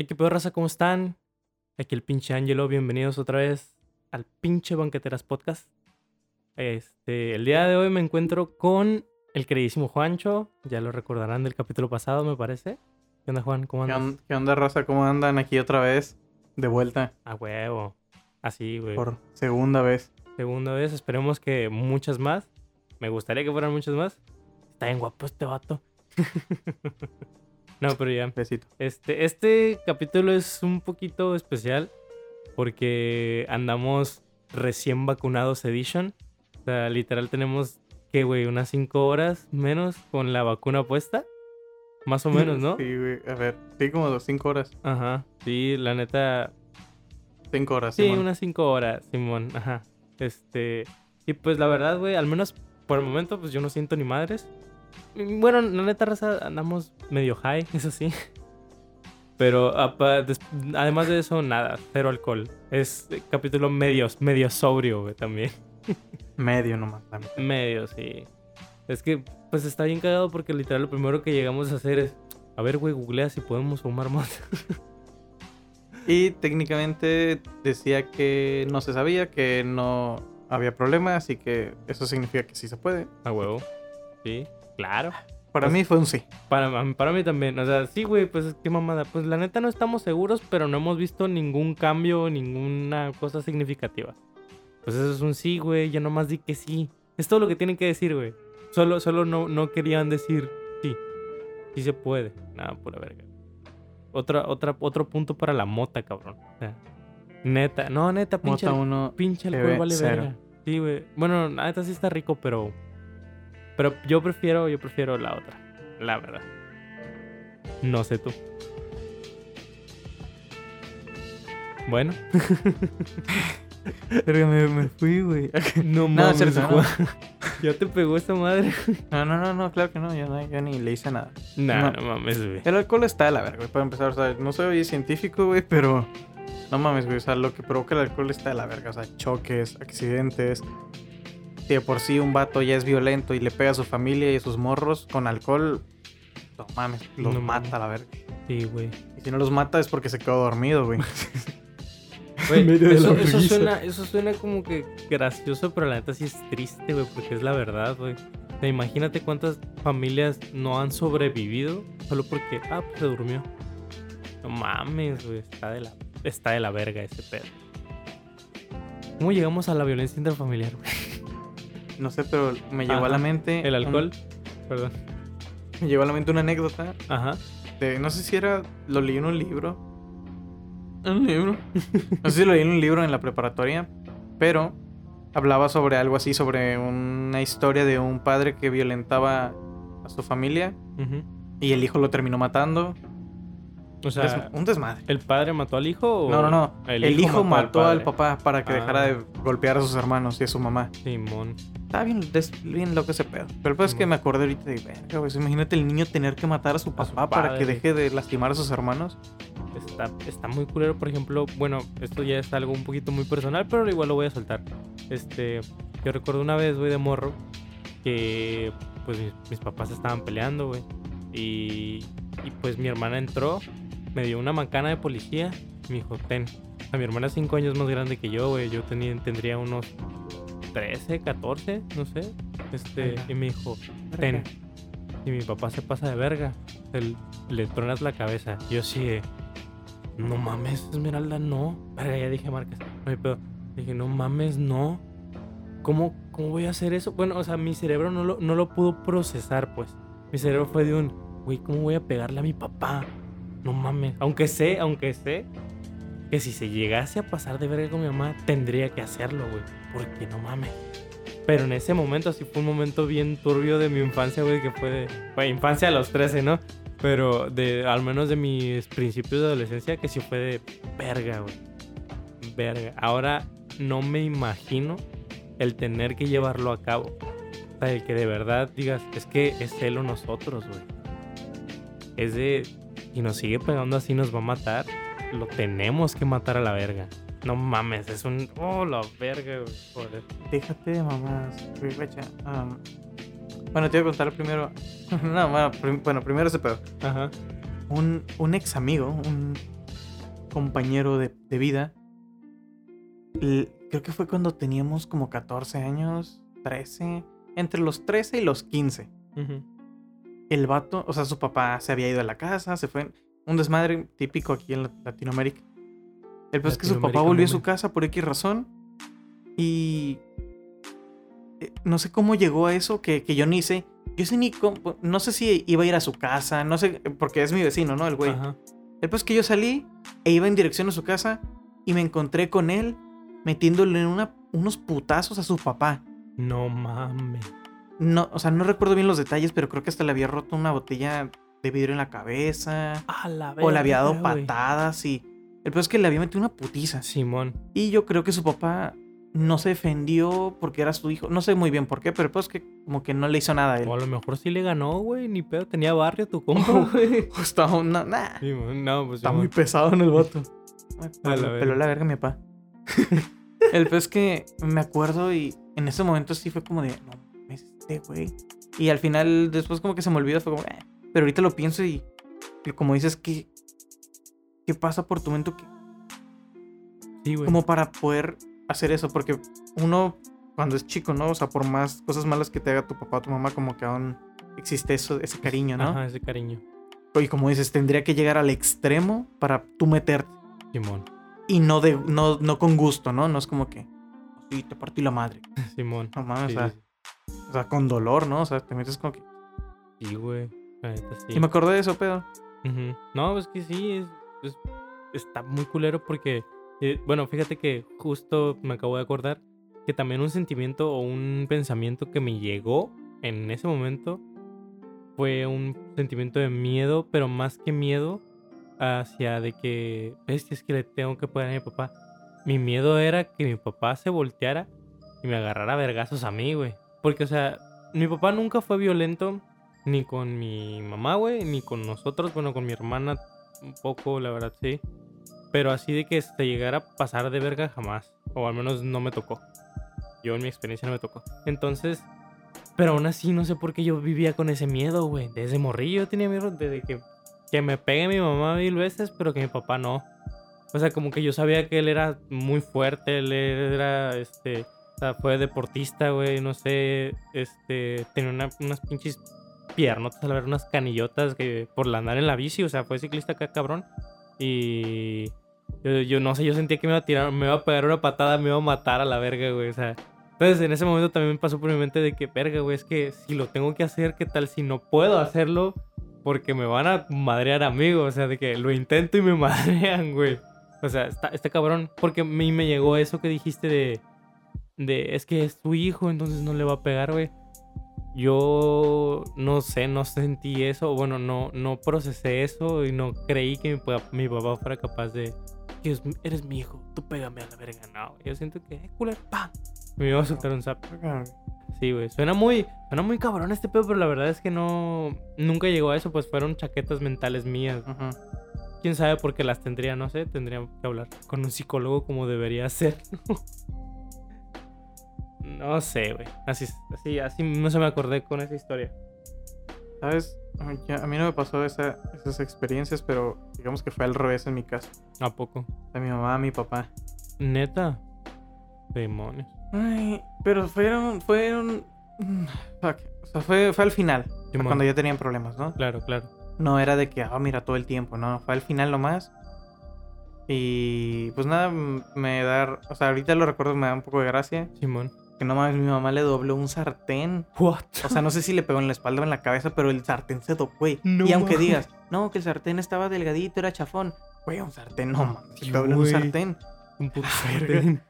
Hey, qué pedo, raza, ¿cómo están? Aquí el pinche Angelo, bienvenidos otra vez al pinche Banqueteras Podcast. Este, el día de hoy me encuentro con el queridísimo Juancho, ya lo recordarán del capítulo pasado, me parece. ¿Qué onda, Juan? ¿Cómo ¿Qué, andas? qué onda, raza? ¿Cómo andan aquí otra vez? De vuelta A huevo. Así, güey. por segunda vez. Segunda vez, esperemos que muchas más. Me gustaría que fueran muchas más. Está bien guapo este vato. no, pero ya. Besito. Este, este capítulo es un poquito especial porque andamos recién vacunados edition. O sea, literal tenemos, ¿qué, güey? Unas 5 horas menos con la vacuna puesta. Más o menos, ¿no? Sí, güey. A ver, sí, como dos, cinco horas. Ajá. Sí, la neta. Cinco horas, Sí, Simón. unas 5 horas, Simón. Ajá. Este. Y pues la verdad, güey, al menos por el momento, pues yo no siento ni madres. Bueno, la neta, raza, andamos medio high, eso sí. Pero además de eso, nada, cero alcohol. Es eh, capítulo medio, medio sobrio, güey, también. Medio nomás. mitad. Medio, sí. Es que, pues está bien cagado porque literal lo primero que llegamos a hacer es. A ver, güey, googlea si podemos fumar más. Y técnicamente decía que no se sabía, que no había problema, así que eso significa que sí se puede. A huevo. Sí, claro. Para Pues- mí fue un sí. Para, para mí también, o sea, sí, güey, pues qué mamada. Pues la neta no estamos seguros, pero no hemos visto ningún cambio, ninguna cosa significativa. Pues eso es un sí, güey, ya nomás di que sí. Es todo lo que tienen que decir, güey. Solo, solo no, no querían decir sí. Sí se puede. Nada, pura verga. Otra, otra, otro punto para la mota, cabrón. O sea, neta, no, neta, pinche, Mota uno. pinche alcohol ve vale cero. verga. Sí, güey. Bueno, neta sí está rico, pero. Pero yo prefiero, yo prefiero la otra. La verdad. No sé tú. Bueno. Verga, me, me fui, güey. No No, es cierto, no. Ya te pegó esta madre. No, no, no, no, claro que no. Yo, no, yo ni le hice nada. Nah, No. no, mames, güey. El alcohol está de la verga, güey, para empezar. O sea, no soy científico, güey, pero no mames, güey. O sea, lo que provoca el alcohol está de la verga. O sea, choques, accidentes. Si de por sí un vato ya es violento y le pega a su familia y a sus morros con alcohol, no mames, los No mata la verga. Sí, güey. Y si no los mata es porque se quedó dormido, güey. Güey, eso, eso suena, eso suena como que gracioso, pero la neta sí es triste, güey, porque es la verdad, güey. O sea, imagínate cuántas familias no han sobrevivido solo porque, ah, pues se durmió. No mames, güey, está de la, está de la verga ese pedo. ¿Cómo llegamos a la violencia intrafamiliar, güey? No sé, pero me llegó a la mente. El un- alcohol. Perdón. me llegó a la mente una anécdota. Ajá. de- no sé si era. Lo leí en un libro. ¿En un libro? No sé si lo leí en un libro en la preparatoria. Pero hablaba sobre algo así, sobre una historia de un padre que violentaba a su familia. Y el hijo lo terminó matando. O sea, un desmadre. ¿el padre mató al hijo o...? No, no, no. El, hijo, mató al, papá para que Ah. dejara de golpear a sus hermanos y a su mamá. Simón. Estaba bien, bien loco ese pedo. Pero el pedo es que me acordé ahorita de, verga, güey, imagínate el niño tener que matar a su A su papá para que padre. deje de lastimar a sus hermanos. Está, está muy culero, por ejemplo, bueno, esto ya es algo un poquito muy personal, pero igual lo voy a soltar. Este, yo recuerdo una vez, güey, de morro, que pues mis, mis papás estaban peleando, güey. Y, y pues mi hermana entró, me dio una macana de policía y me dijo, ten. A mi hermana es 5 años más grande que yo, güey. Yo tenía, tendría unos 13, 14, no sé. Este, y me dijo, ten. Y mi papá se pasa de verga. el- le tronas la cabeza. Y yo sí No mames, Esmeralda, no. Verga, ya dije marcas. No hay pedo. Dije, no mames, no. ¿Cómo, ¿Cómo voy a hacer eso? Bueno, o sea, mi cerebro no lo, no lo pudo procesar, pues. Mi cerebro fue de un, güey, ¿cómo voy a pegarle a mi papá? No mames. Aunque sé, aunque sé que si se llegase a pasar de verga con mi mamá, tendría que hacerlo, güey. Porque no mames. Pero en ese momento, sí fue un momento bien turbio de mi infancia, güey, que fue de. Fue infancia a los 13, ¿no? Pero de al menos de mis principios de adolescencia, que sí fue de verga, güey. Verga. Ahora no me imagino el tener que llevarlo a cabo. O el que de verdad digas, es que es él o nosotros, güey. Es de. Y nos sigue pegando así, nos va a matar. Lo tenemos que matar a la verga. No mames, es un. Oh, la verga. Joder. Déjate de mamás, bueno, te voy a contar primero. no, bueno, prim- bueno, primero ese pedo. Ajá. Un, un ex amigo, un compañero de, de vida. Creo que fue cuando teníamos como 14 años, 13, entre los 13 y los 15. Ujú. El vato, o sea, su papá se había ido a la casa, se fue. Un desmadre típico aquí en la- Latinoamérica. El pues es que su papá volvió a su casa por X razón. Y. eh, No sé cómo llegó a eso, que, que yo ni sé. Yo sé ni cómo. No sé si iba a ir a su casa, no sé, porque es mi vecino, ¿no? El güey. Ajá. El pues que yo salí e iba en dirección a su casa y me encontré con él metiéndole una- unos putazos a su papá. No mames. No, o sea, no recuerdo bien los detalles, pero creo que hasta le había roto una botella de vidrio en la cabeza. A la o le había dado verga, patadas y... El peor es que le había metido una putiza. Simón. Y yo creo que su papá no se defendió porque era su hijo. No sé muy bien por qué, pero es que como que no le hizo nada a él. O a lo mejor sí le ganó, güey. Ni pedo. Tenía barrio tu compa, güey. Estaba una- nah, Simón, no, pues está muy pesado en el la Me peló la verga mi papá. el peor es que me acuerdo y en ese momento sí fue como de... No, mames, este güey. Y al final después como que se me olvidó. Fue como... "Eh". Pero ahorita lo pienso y... y como dices, ¿qué, ¿qué pasa por tu mente? que Sí, güey. como para poder hacer eso, porque uno cuando es chico, ¿no? O sea, por más cosas malas que te haga tu papá o tu mamá, como que aún existe eso, ese cariño, ¿no? Ajá, ese cariño. Y como dices, tendría que llegar al extremo para tú meterte. Simón. Y no de, no, no con gusto, ¿no? No es como que, sí, te partí la madre. Simón. No mames, Sí, o, sea, sí, o sea, con dolor, ¿no? O sea, te metes como que... sí. Güey. Sí. Y me acordé de eso, pedo. No, es que sí, es, es- está muy culero porque, eh, bueno, fíjate que justo me acabo de acordar que también un sentimiento o un pensamiento que me llegó en ese momento fue un sentimiento de miedo, pero más que miedo hacia de que, bestia, es que le tengo que poner a mi papá. Mi miedo era que mi papá se volteara y me agarrara vergazos a mí, güey. Porque, o sea, mi papá nunca fue violento ni con mi mamá, güey, ni con nosotros. Bueno, con mi hermana un poco, la verdad, sí. Pero así de que se llegara a pasar de verga jamás. O al menos no me tocó. Yo en mi experiencia no me tocó. Entonces, pero aún así no sé por qué yo vivía con ese miedo, güey. Desde morrillo tenía miedo desde que, que me pegue mi mamá mil veces, pero que mi papá no. O sea, como que yo sabía que él era muy fuerte, él era, este, o sea, fue deportista, güey, no sé, este, tenía una- unas pinches piernotas, a la verdad, unas canillotas que por andar en la bici, o sea, fue ciclista acá, cabrón. Y yo, yo no sé, yo sentía que me iba a tirar, me iba a pegar una patada, me iba a matar a la verga, güey, o sea. Entonces en ese momento también pasó por mi mente de que, verga, güey, es que si lo tengo que hacer, ¿qué tal si no puedo hacerlo? Porque me van a madrear amigos, o sea, de que lo intento y me madrean, güey. O sea, está, está cabrón, porque a mí me llegó eso que dijiste de, de, es que es tu hijo, entonces no le va a pegar, güey. Yo no sé, no sentí eso, bueno, no, no procesé eso y no creí que mi, pa- mi papá fuera capaz de, Dios, eres mi hijo, tú pégame a la verga. No, yo siento que, eh, culero, ¡pam! Me iba a soltar un zap. Sí, güey. Suena muy, suena muy cabrón este pedo, pero la verdad es que no, nunca llegó a eso, pues fueron chaquetas mentales mías. Ujú. Quién sabe por qué las tendría, no sé, tendría que hablar con un psicólogo como debería ser. no sé, güey. Así, así, así no se me acordé con esa historia. ¿Sabes? Ya- a mí no me pasó esa- esas experiencias, pero digamos que fue al revés en mi caso. ¿A poco? A mi mamá, a mi papá. Neta. Demonios. Ay, pero fueron, fueron... mm, fuck. O sea, fue, fue al final, cuando ya tenían problemas, ¿no? Claro, claro. No era de que, ah, mira, todo el tiempo, no, fue al final nomás. Y pues nada, me da, o sea, ahorita lo recuerdo, me da un poco de gracia. Simón. Que no mames, mi mamá le dobló un sartén. What? O sea, no sé si le pegó en la espalda o en la cabeza, pero el sartén se dobló, güey. No y aunque mames. digas, no, que el sartén estaba delgadito, era chafón. Güey, un sartén, no mames, Sí, le dobló un sartén. Un puto verga. sartén.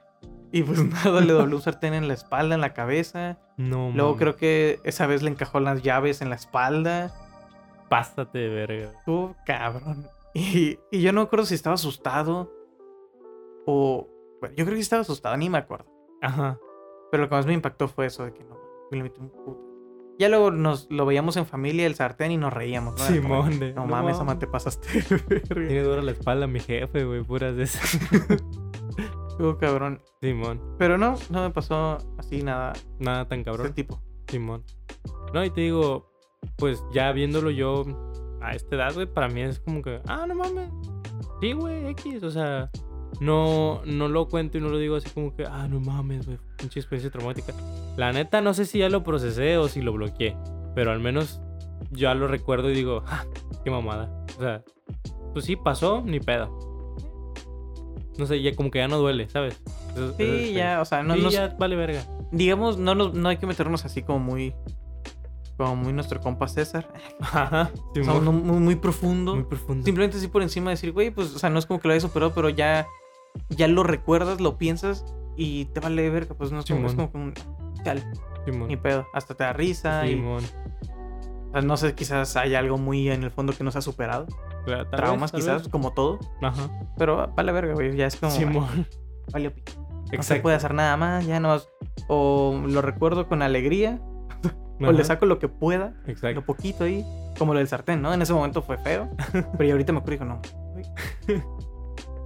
Y pues nada, le dobló un sartén en la espalda, en la cabeza. No, Luego mames. creo que esa vez le encajó las llaves en la espalda. Pásate de verga. Estuvo cabrón. Y, y yo no me acuerdo si estaba asustado o... Bueno, yo creo que estaba asustado, ni me acuerdo. Ajá. Pero lo que más me impactó fue eso de que no, me metí un puto. Ya luego nos lo veíamos en familia, el sartén, y nos reíamos. ¿no? Simón, de- No no mames, mames. ama, te pasaste. de verga". Tiene dura la espalda mi jefe, güey. Puras de esas. Estuvo cabrón. Simón. Pero no, no me pasó así nada. Nada tan Ese cabrón. tipo. Simón. No, y te digo, pues ya viéndolo yo a esta edad, güey, para mí es como que, ah, no mames. Sí, güey, X, o sea, no, no lo cuento y no lo digo así como que, ah, no mames, güey, pinche experiencia traumática. La neta, no sé si ya lo procesé o si lo bloqueé, pero al menos ya lo recuerdo y digo, ah, qué mamada. O sea, pues sí, pasó, ni pedo. No sé, ya como que ya no duele, ¿sabes? Eso- Sí, eso es ya, o sea, no Sí, nos- ya vale verga. digamos, no, nos- no hay que meternos así como muy, como muy nuestro compa César. Ajá, O sea, muy, muy profundo. muy profundo. Simplemente así por encima decir, güey, pues, o sea, no es como que lo hayas superado, pero ya, ya lo recuerdas, lo piensas y te vale verga. Pues no como, es como un. Chale, Simón. ni pedo. Hasta te da risa. Y, Simón. o sea, no sé, quizás hay algo muy en el fondo que no se ha superado. Claro, Traumas, vez, quizás, como todo. vez. Ajá. Pero vale verga, güey. Ya es como. Simón. Vale, pi- no se Exacto. puede hacer nada más, ya no. O lo recuerdo con alegría, o Ajá, le saco lo que pueda, Exacto. lo poquito ahí, como lo del sartén, ¿no? En ese momento fue feo, pero ya ahorita me acuerdo y digo, no, güey.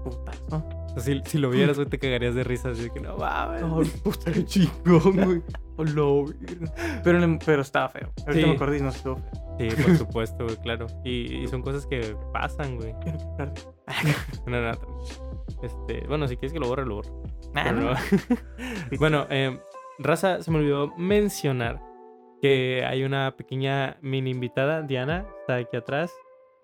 Putazo. O sea, si, si lo vieras, güey, te cagarías de risa. Así que no mames. Puta, qué chingón, güey. Pero, pero estaba feo. Ahorita Sí. me acordé y no estuvo feo. Sí, por supuesto, güey, claro. Y, y son cosas que pasan, güey. No, no, no. Este, bueno, si quieres que lo borre, lo. Nah, Pero- no. bueno, eh, Raza, se me olvidó mencionar que hay una pequeña mini invitada, Diana, está aquí atrás.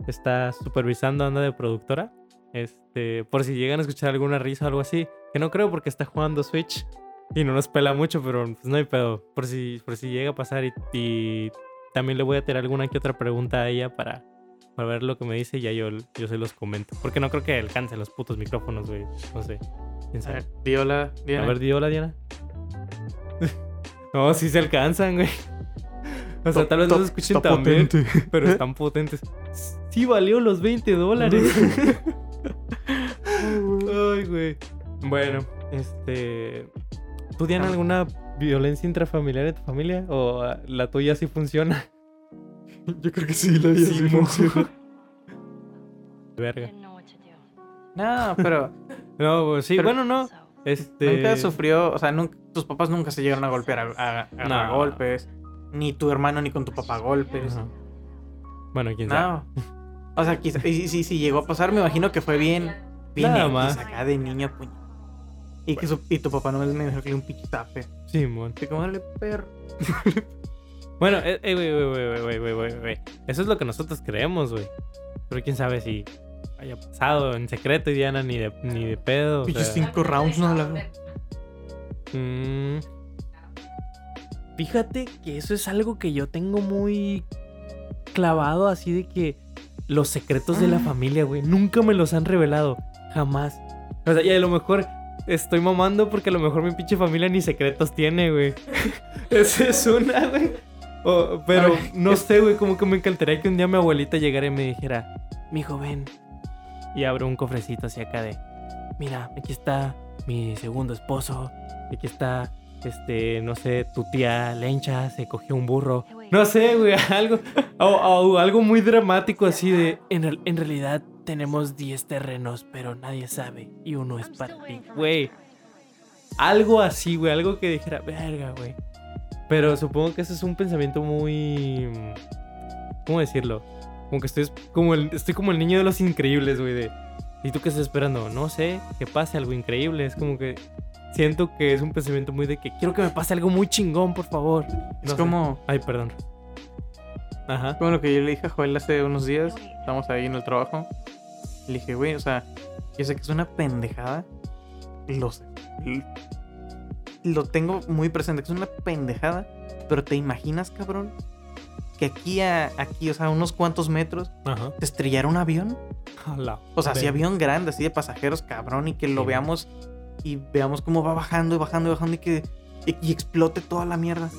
Está supervisando, anda de productora. Este, por si llegan a escuchar alguna risa o algo así. Que no creo porque está jugando Switch y no nos pela mucho, pero pues no hay pedo. Por si, por si llega a pasar y, y también le voy a tirar alguna que otra pregunta a ella para, para ver lo que me dice y ya yo, yo se los comento. Porque no creo que alcance los putos micrófonos, güey. No sé. ¿Quién A ver, di hola, Diana. A ver, di hola, Diana. no, sí se alcanzan, güey. O sea, tal vez no se escuchen tan potente. pero están potentes. Sí valió los 20 dólares. Ay, güey. Bueno, este... ¿Tú, Ah. alguna violencia intrafamiliar en tu familia? ¿O la tuya sí funciona? Yo creo que sí, la vida Sí, funciona. Verga. No, pero No, pues sí, Pero- bueno, no. Este... nunca sufrió, o sea, nunca, tus papás nunca se llegaron a golpear a, a- a agarrar No. golpes. Ni tu hermano ni con tu papá golpes. Bueno, quién sabe. No. O sea, quizá, y si, si llegó a pasar, me imagino que fue bien, bien Nada más. acá de niño puño. Y que su- y tu papá no me dijo que un pinche tape. Sí, mon. Como dale perro. Bueno, eh, eh, güey, güey, güey, güey, güey, güey, güey. Eso es lo que nosotros creemos, güey. Pero quién sabe si haya pasado en secreto y Diana ni de, ni de pedo. o Pinches sea. cinco rounds, no la Mm. Fíjate que eso es algo que yo tengo muy clavado así de que los secretos de la familia, güey, nunca me los han revelado, jamás. O sea, y a lo mejor estoy mamando porque a lo mejor mi pinche familia ni secretos tiene, güey. Esa es una, güey. O- pero ver, no es- sé, güey, como que me encantaría que un día mi abuelita llegara y me dijera, mi joven, y abro un cofrecito así acá de, mira, aquí está mi segundo esposo, aquí está, este, no sé, tu tía Lencha se cogió un burro. No sé, güey, algo, o, o algo muy dramático así de, en, en realidad tenemos 10 terrenos, pero nadie sabe, y uno es para ti, güey. Algo así, güey, algo que dijera, verga, güey. Pero supongo que ese es un pensamiento muy... ¿Cómo decirlo? Como que estoy como el, estoy como el niño de los increíbles, güey. De, ¿Y tú qué estás esperando? No sé, que pase algo increíble. Es como que siento que es un pensamiento muy de que quiero que me pase algo muy chingón, por favor. Es sé. como, Ay, perdón. Ajá. como lo que yo le dije a Joel hace unos días. Estamos ahí en el trabajo. Le dije, güey, o sea, yo sé que es una pendejada. Lo sé. Lo tengo muy presente, que es una pendejada. Pero te imaginas, cabrón, que aquí a aquí, o sea, a unos cuantos metros, Ajá. te estrellara un avión. O sea, así avión grande, así de pasajeros, cabrón, y que lo Sí. veamos y veamos cómo va bajando y bajando y bajando y que y, y explote toda la mierda.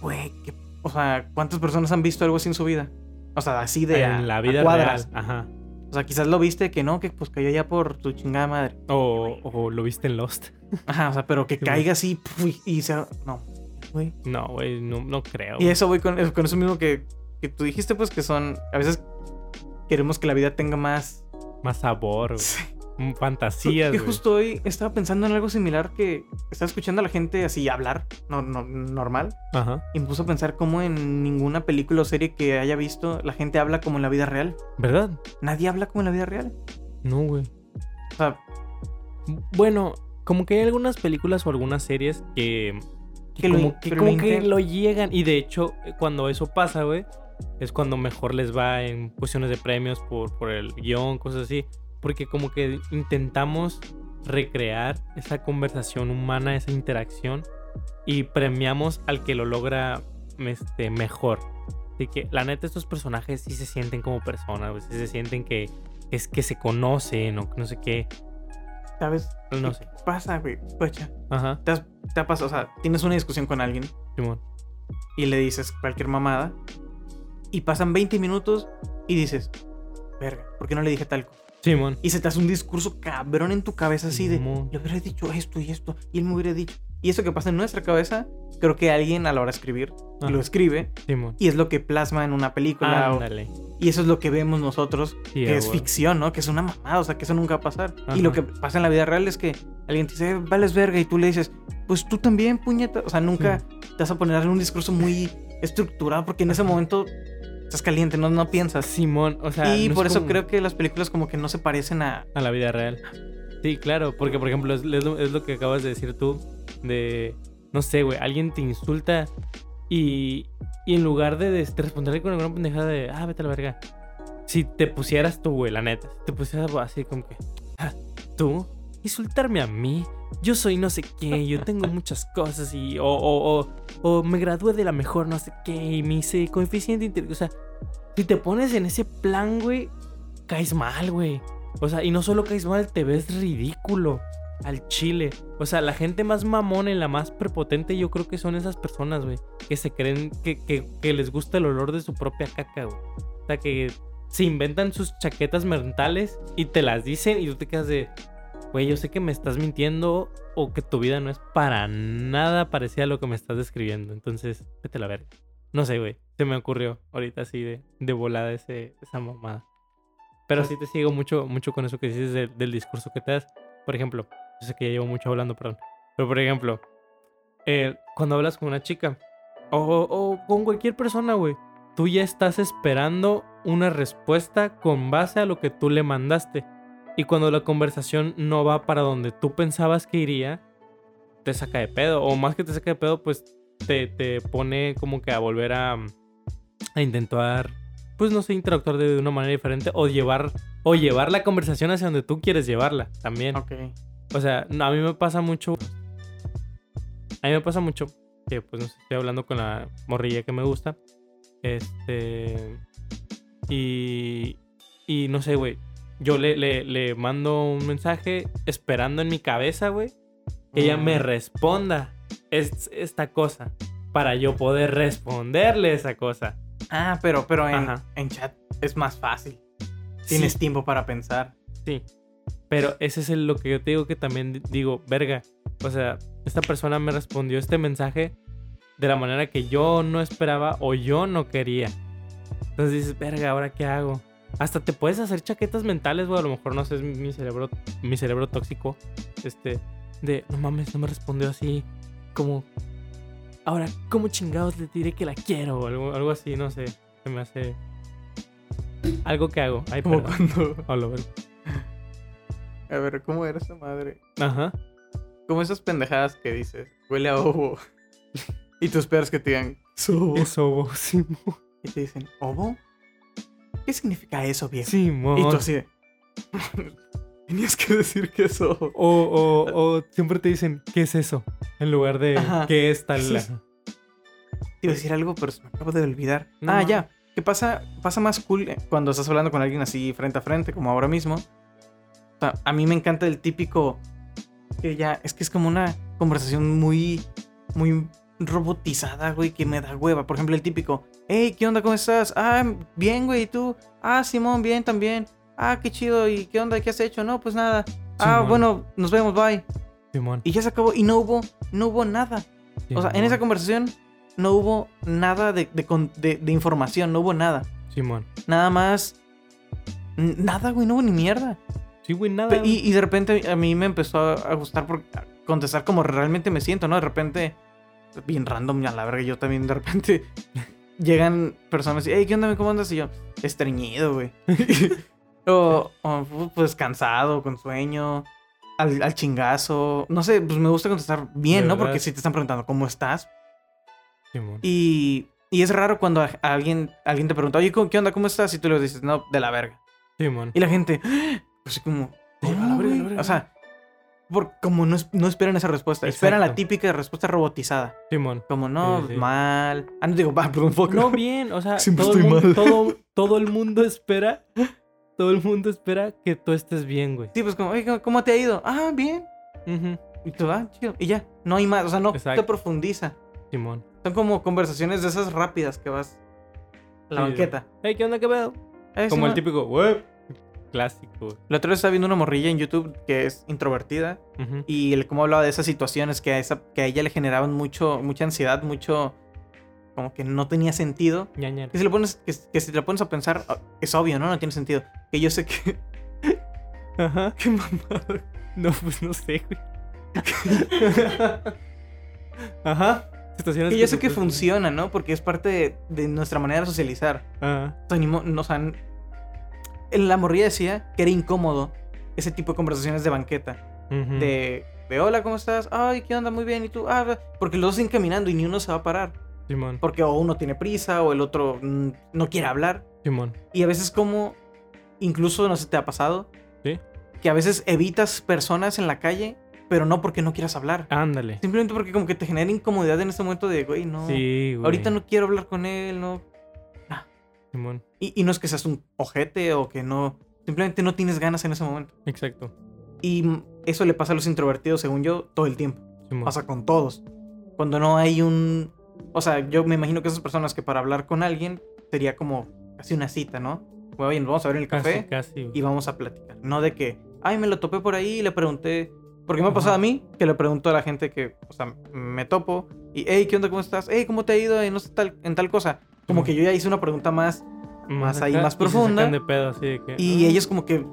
Güey, que- o sea, ¿cuántas personas han visto algo así en su vida? O sea, así de a- En a cuadras. real. Ajá. O sea, quizás lo viste que no, que pues cayó ya por tu chingada madre. O, o lo viste en Lost. Ajá, o sea, pero que caiga así puf, y, sea. No, güey. No, güey, no, no creo. Y eso, güey, con, con eso mismo que, que tú dijiste, pues que son. A veces queremos que la vida tenga más. Más sabor, güey. Sí. Fantasías, Que justo hoy estaba pensando en algo similar que estaba escuchando a la gente así hablar, no, no, normal. Ajá. Y me puso a pensar cómo en ninguna película o serie que haya visto la gente habla como en la vida real. ¿Verdad? Nadie habla como en la vida real. No, güey. O sea, Bueno, como que hay algunas películas o algunas series que, que Que lo como, in- que, como lo que lo llegan. Y de hecho, eh, cuando eso pasa, güey, es cuando mejor les va en cuestiones de premios por, por el guion, cosas así. Porque como que intentamos recrear esa conversación humana, esa interacción, y premiamos al que lo logra este, mejor. Así que la neta, estos personajes sí se sienten como personas, güey, sí se sienten que es que se conocen o no sé qué. ¿sabes? No ¿Qué sé. pasa, güey? Pucha, Ajá, te, has- te ha pasado, o sea, tienes una discusión con alguien Simón. y le dices cualquier mamada y pasan 20 minutos y dices, verga, ¿por qué no le dije tal cosa? Simón. Y se te hace un discurso cabrón en tu cabeza así de, le hubiera dicho esto y esto, y él me hubiera dicho. Y eso que pasa en nuestra cabeza, creo que alguien a la hora de escribir Ajá. lo escribe Simón. y es lo que plasma en una película. o- Ándale. y eso es lo que vemos nosotros, Sí, que es ficción, ¿no? Que es una mamada, o sea, que eso nunca va a pasar. Y Ajá. lo que pasa en la vida real es que alguien te dice, "Eh, vales verga, y tú le dices, pues tú también, puñeta. O sea, nunca te vas a poner a hacer un discurso muy estructurado porque en ese momento estás caliente, no, no piensas. Simón, o sea. y no por es eso como creo que las películas como que no se parecen a... A la vida real. Sí, claro, porque por ejemplo, es, es lo, es lo que acabas de decir tú. De. No sé, güey, alguien te insulta y. Y en lugar de, de responderle con alguna pendejada de. Ah, vete a la verga. Si te pusieras tú, güey, la neta. Si te pusieras así como que. "Ah, ¿Tú? ¿Insultarme a mí? Yo soy no sé qué, yo tengo muchas cosas y. O, o, o, o me gradué de la mejor no sé qué y me hice coeficiente intelectual. O sea, si te pones en ese plan, güey, caes mal, güey. O sea, y no solo caes mal, te ves ridículo al chile. O sea, la gente más mamona y la más prepotente yo creo que son esas personas, güey. Que se creen que, que- que les gusta el olor de su propia caca, güey. O sea, que se inventan sus chaquetas mentales y te las dicen y tú te quedas de... Güey, yo sé que me estás mintiendo o que tu vida no es para nada parecida a lo que me estás describiendo. Entonces, vete a la verga. No sé, güey. Se me ocurrió ahorita así de, de volada ese, esa mamada. Pero sí te sigo mucho, mucho con eso que dices del- del discurso que te das. Por ejemplo, yo sé que ya llevo mucho hablando, perdón. Pero por ejemplo, eh, cuando hablas con una chica o, o con cualquier persona, güey, tú ya estás esperando una respuesta con base a lo que tú le mandaste. Y cuando la conversación no va para donde tú pensabas que iría, te saca de pedo. O más que te saca de pedo, pues te, te pone como que a volver a, a intentar, pues no sé, interactuar de una manera diferente. O llevar, o llevar la conversación hacia donde tú quieres llevarla también. Ok. O sea, a mí me pasa mucho. A mí me pasa mucho que, pues, no sé, estoy hablando con la morrilla que me gusta. Este. Y. Y no sé, güey. Yo le, le, le mando un mensaje esperando en mi cabeza, güey. Que ella me Mm. responda es- esta cosa. Para yo poder responderle esa cosa. Ah, pero, pero en, en chat es más fácil. Tienes Sí. tiempo para pensar. Sí. Pero ese es el- lo que yo te digo que también di- digo, verga. O sea, esta persona me respondió este mensaje de la manera que yo no esperaba o yo no quería. Entonces dices, verga, ¿ahora qué hago? Hasta te puedes hacer chaquetas mentales, güey. A lo mejor no sé, es mi cerebro, mi cerebro tóxico. Este, de, no mames, no me respondió así. Como, ahora, ¿cómo chingados le diré que la quiero? O algo, algo así, no sé. Se me hace. Algo que hago. Ay, Como cuando... Hola, güey. A ver, ¿cómo era esa madre? Ajá. Como esas pendejadas que dices, huele a ovo. y tú esperas que te digan. Eso, Simón. Y te dicen, ¿ovo? ¿Qué significa eso, viejo? Simón. Y tú así de... Tenías que decir que eso... O, o, o siempre te dicen, ¿qué es eso? En lugar de, Ajá. ¿qué es tal? Sí, sí. Te iba a decir algo, pero se me acabo de olvidar. No ah, ya. ¿Qué pasa? Pasa más cool eh, cuando estás hablando con alguien así frente a frente, como ahora mismo. O sea, a mí me encanta el típico que ya es que es como una conversación muy muy robotizada, güey, que me da hueva. Por ejemplo, el típico, hey, ¿qué onda? ¿Cómo estás? Ah, bien, güey, ¿y tú? Ah, Simón, bien también. Ah, qué chido. ¿Y qué onda? ¿Qué has hecho? No, pues nada. Ah, Simón. bueno, nos vemos, bye. Simón. Y ya se acabó y no hubo, no hubo nada. O sea, en esa conversación no hubo nada de, de de- de información, no hubo nada. Simón. Nada más. Nada, güey, no hubo ni mierda. Sí, güey, nada. Pe- Y, y de repente a mí me empezó a gustar por contestar como realmente me siento, ¿no? De repente, bien random, a la verga, yo también de repente llegan personas y, hey, ¿qué onda? ¿Cómo andas? Y yo, estreñido, güey. O, o, pues cansado, con sueño, al, al chingazo. No sé, pues me gusta contestar bien, ¿no? Porque si te están preguntando cómo estás. Simón. Y, y es raro cuando a- a alguien, alguien te pregunta, oye, ¿cómo- ¿qué onda? ¿Cómo estás? Y tú le dices, no, de la verga. Simón. Y la gente, así como, Sí, a la "¿Cómo, verga, güey?". a la verga. O sea, por, como no, es- no esperan esa respuesta, esperan la típica respuesta robotizada. Simón. Como, no, Sí, sí. mal. Ah, no digo, va, perdón, fuck. No, bien, o sea, Siempre todo el, mundo, mal. todo, todo el mundo espera, todo el mundo espera que tú estés bien, güey. Sí, pues como, oye, ¿cómo- ¿cómo te ha ido? Ah, bien. Ujú, Y tú, ah, chido. Y ya, no hay más, o sea, no Exacto. te profundiza. Simón. Son como conversaciones de esas rápidas que vas a la Sí, banqueta. Hey, ¿qué onda, qué pedo? Eh, Como el típico, güey. Clásico. La otra vez estaba viendo una morrilla en YouTube que es introvertida y el cómo hablaba de esas situaciones que a, esa, que a ella le generaban mucho, mucha ansiedad, mucho como que no tenía sentido. Ñaña. Que si, lo pones, que, que si te lo pones a pensar, ah, es obvio, ¿no? No tiene sentido. Que yo sé que... Ajá. Qué mamada. No, pues no sé, güey. Ajá. Situaciones Que yo sé que funciona, ¿no? Porque es parte de, de nuestra manera de socializar. Ajá. O sea, no, o sea, la morrilla decía que era incómodo ese tipo de conversaciones de banqueta. De, de hola, ¿cómo estás? Ay, ¿qué onda? Muy bien. ¿Y tú? Ah, bla". porque los dos siguen caminando y ni uno se va a parar. Simón. Porque o uno tiene prisa o el otro mm, no quiere hablar. Simón. Y a veces como, incluso, no sé, ¿te ha pasado? Sí. Que a veces evitas personas en la calle, pero no porque no quieras hablar. Ándale. Simplemente porque como que te genera incomodidad en ese momento de, güey, no. Sí, güey. ahorita no quiero hablar con él, no. Simón. Y, y no es que seas un ojete o que no. Simplemente no tienes ganas en ese momento. Exacto. Y eso le pasa a los introvertidos, según yo, todo el tiempo. Simón. Pasa con todos. Cuando no hay un. O sea, yo me imagino que esas personas que para hablar con alguien sería como casi una cita, ¿no? Oye, nos vamos a ver en el café Casi, casi. y vamos a platicar. No de que, ay, me lo topé por ahí y le pregunté. Porque me ha pasado a mí que le pregunto a la gente que, o sea, me topo y, hey, ¿qué onda? ¿Cómo estás? Hey, ¿cómo te ha ido en, no sé, tal, en tal cosa? Como que yo ya hice una pregunta más más ahí, más y profunda. sacan de pedo, así de que. y ah, ellos como que,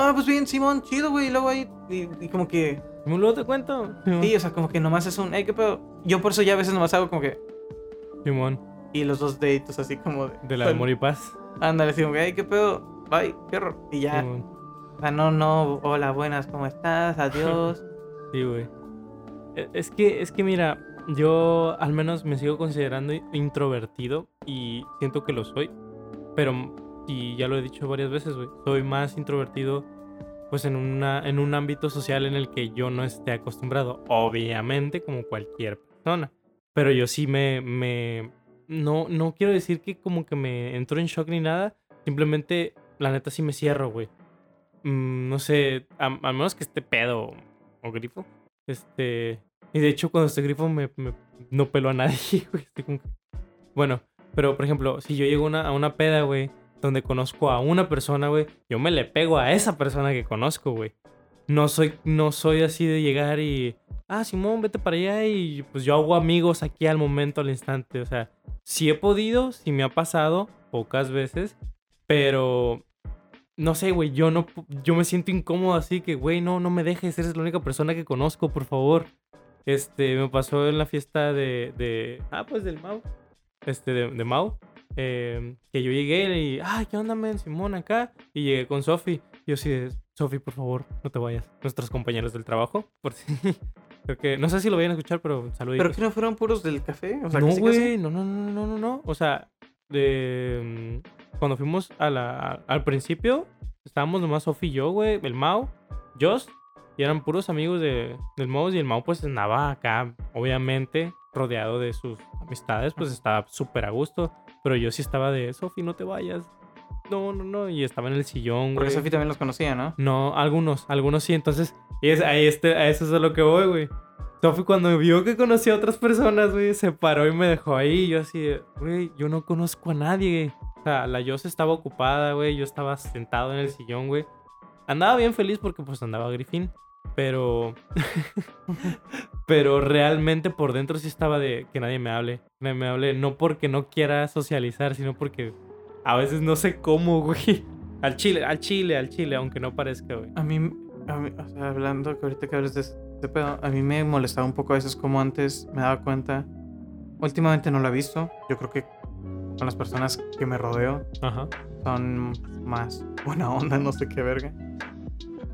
ah, pues bien, Simón, chido, güey. Y luego ahí, y, y como que, luego te cuento. Simón. sí, o sea, como que nomás es un, hey, ¿qué pedo? Yo por eso ya a veces nomás hago como que, Simón. y los dos deditos así como De la amor y paz. Ándale, así como que, hey, ¿qué pedo? Bye, fierro. Y ya, Simón. o sea, no, no, hola, buenas, ¿cómo estás? Adiós. Sí, güey. E- Es que, es que mira, yo al menos me sigo considerando introvertido y siento que lo soy. Pero, y ya lo he dicho varias veces, güey, soy más introvertido pues en, una, en un ámbito social en el que yo no esté acostumbrado. Obviamente, como cualquier persona. Pero yo sí me... me no, no quiero decir que como que me entro en shock ni nada. Simplemente, la neta sí me cierro, güey. Mm, no sé, a, a menos que esté pedo o grifo. Este. Y de hecho, cuando estoy grifo, me, me- no pelo a nadie, güey. Bueno, pero por ejemplo, si yo llego a una- peda, güey, donde conozco a una persona, güey, yo me le pego a esa persona que conozco, güey. No soy, no soy así de llegar y. Ah, Simón, vete para allá y pues yo hago amigos aquí al momento, al instante. O sea, sí he podido, sí me ha pasado, pocas veces, pero no sé, güey, yo no, yo me siento incómodo así que, güey, no, no me dejes, eres la única persona que conozco, por favor. Este, me pasó en la fiesta de, de ah, pues del Mau, este, de, de Mau, eh, que yo llegué y, ah, ¿qué onda, men, Simón, acá? Y llegué con Sofi, yo de, Sofi, por favor, no te vayas. Nuestros compañeros del trabajo, por si, creo que, no sé si lo vayan a escuchar, pero saluditos. ¿Pero que no fueron puros del café? O sea, no, güey, no, no, no, no, no, no. O sea, de, mm, cuando fuimos a la, al principio, estábamos nomás Sofi y yo, güey, el Mau, Joss, y eran puros amigos de, del Mau, y el Mau pues andaba acá, obviamente, rodeado de sus amistades, pues estaba súper a gusto, pero yo sí estaba de, Sofi, no te vayas. No, no, no, y estaba en el sillón, Porque güey. Sofi también los conocía, ¿no? No, algunos, algunos sí. Entonces, y es, ahí este, a eso es a lo que voy, güey. Sofi cuando vio que conocía a otras personas, güey, se paró y me dejó ahí. Y yo así, de, güey, yo no conozco a nadie, güey. O sea, la Yos estaba ocupada, güey. Yo estaba sentado en el sillón, güey. Andaba bien feliz porque pues andaba Griffin. Pero... pero realmente por dentro sí estaba de que nadie me hable. Que nadie me hable. No porque no quiera socializar, sino porque a veces no sé cómo, güey. Al chile, al chile, al chile, aunque no parezca, güey. A mí, a mí- o sea, hablando que ahorita que hablas de este pedo, a mí me molestaba un poco a veces como antes me daba cuenta. Últimamente no lo he visto. Yo creo que con las personas que me rodeo Ajá. son más buena onda, no sé qué verga.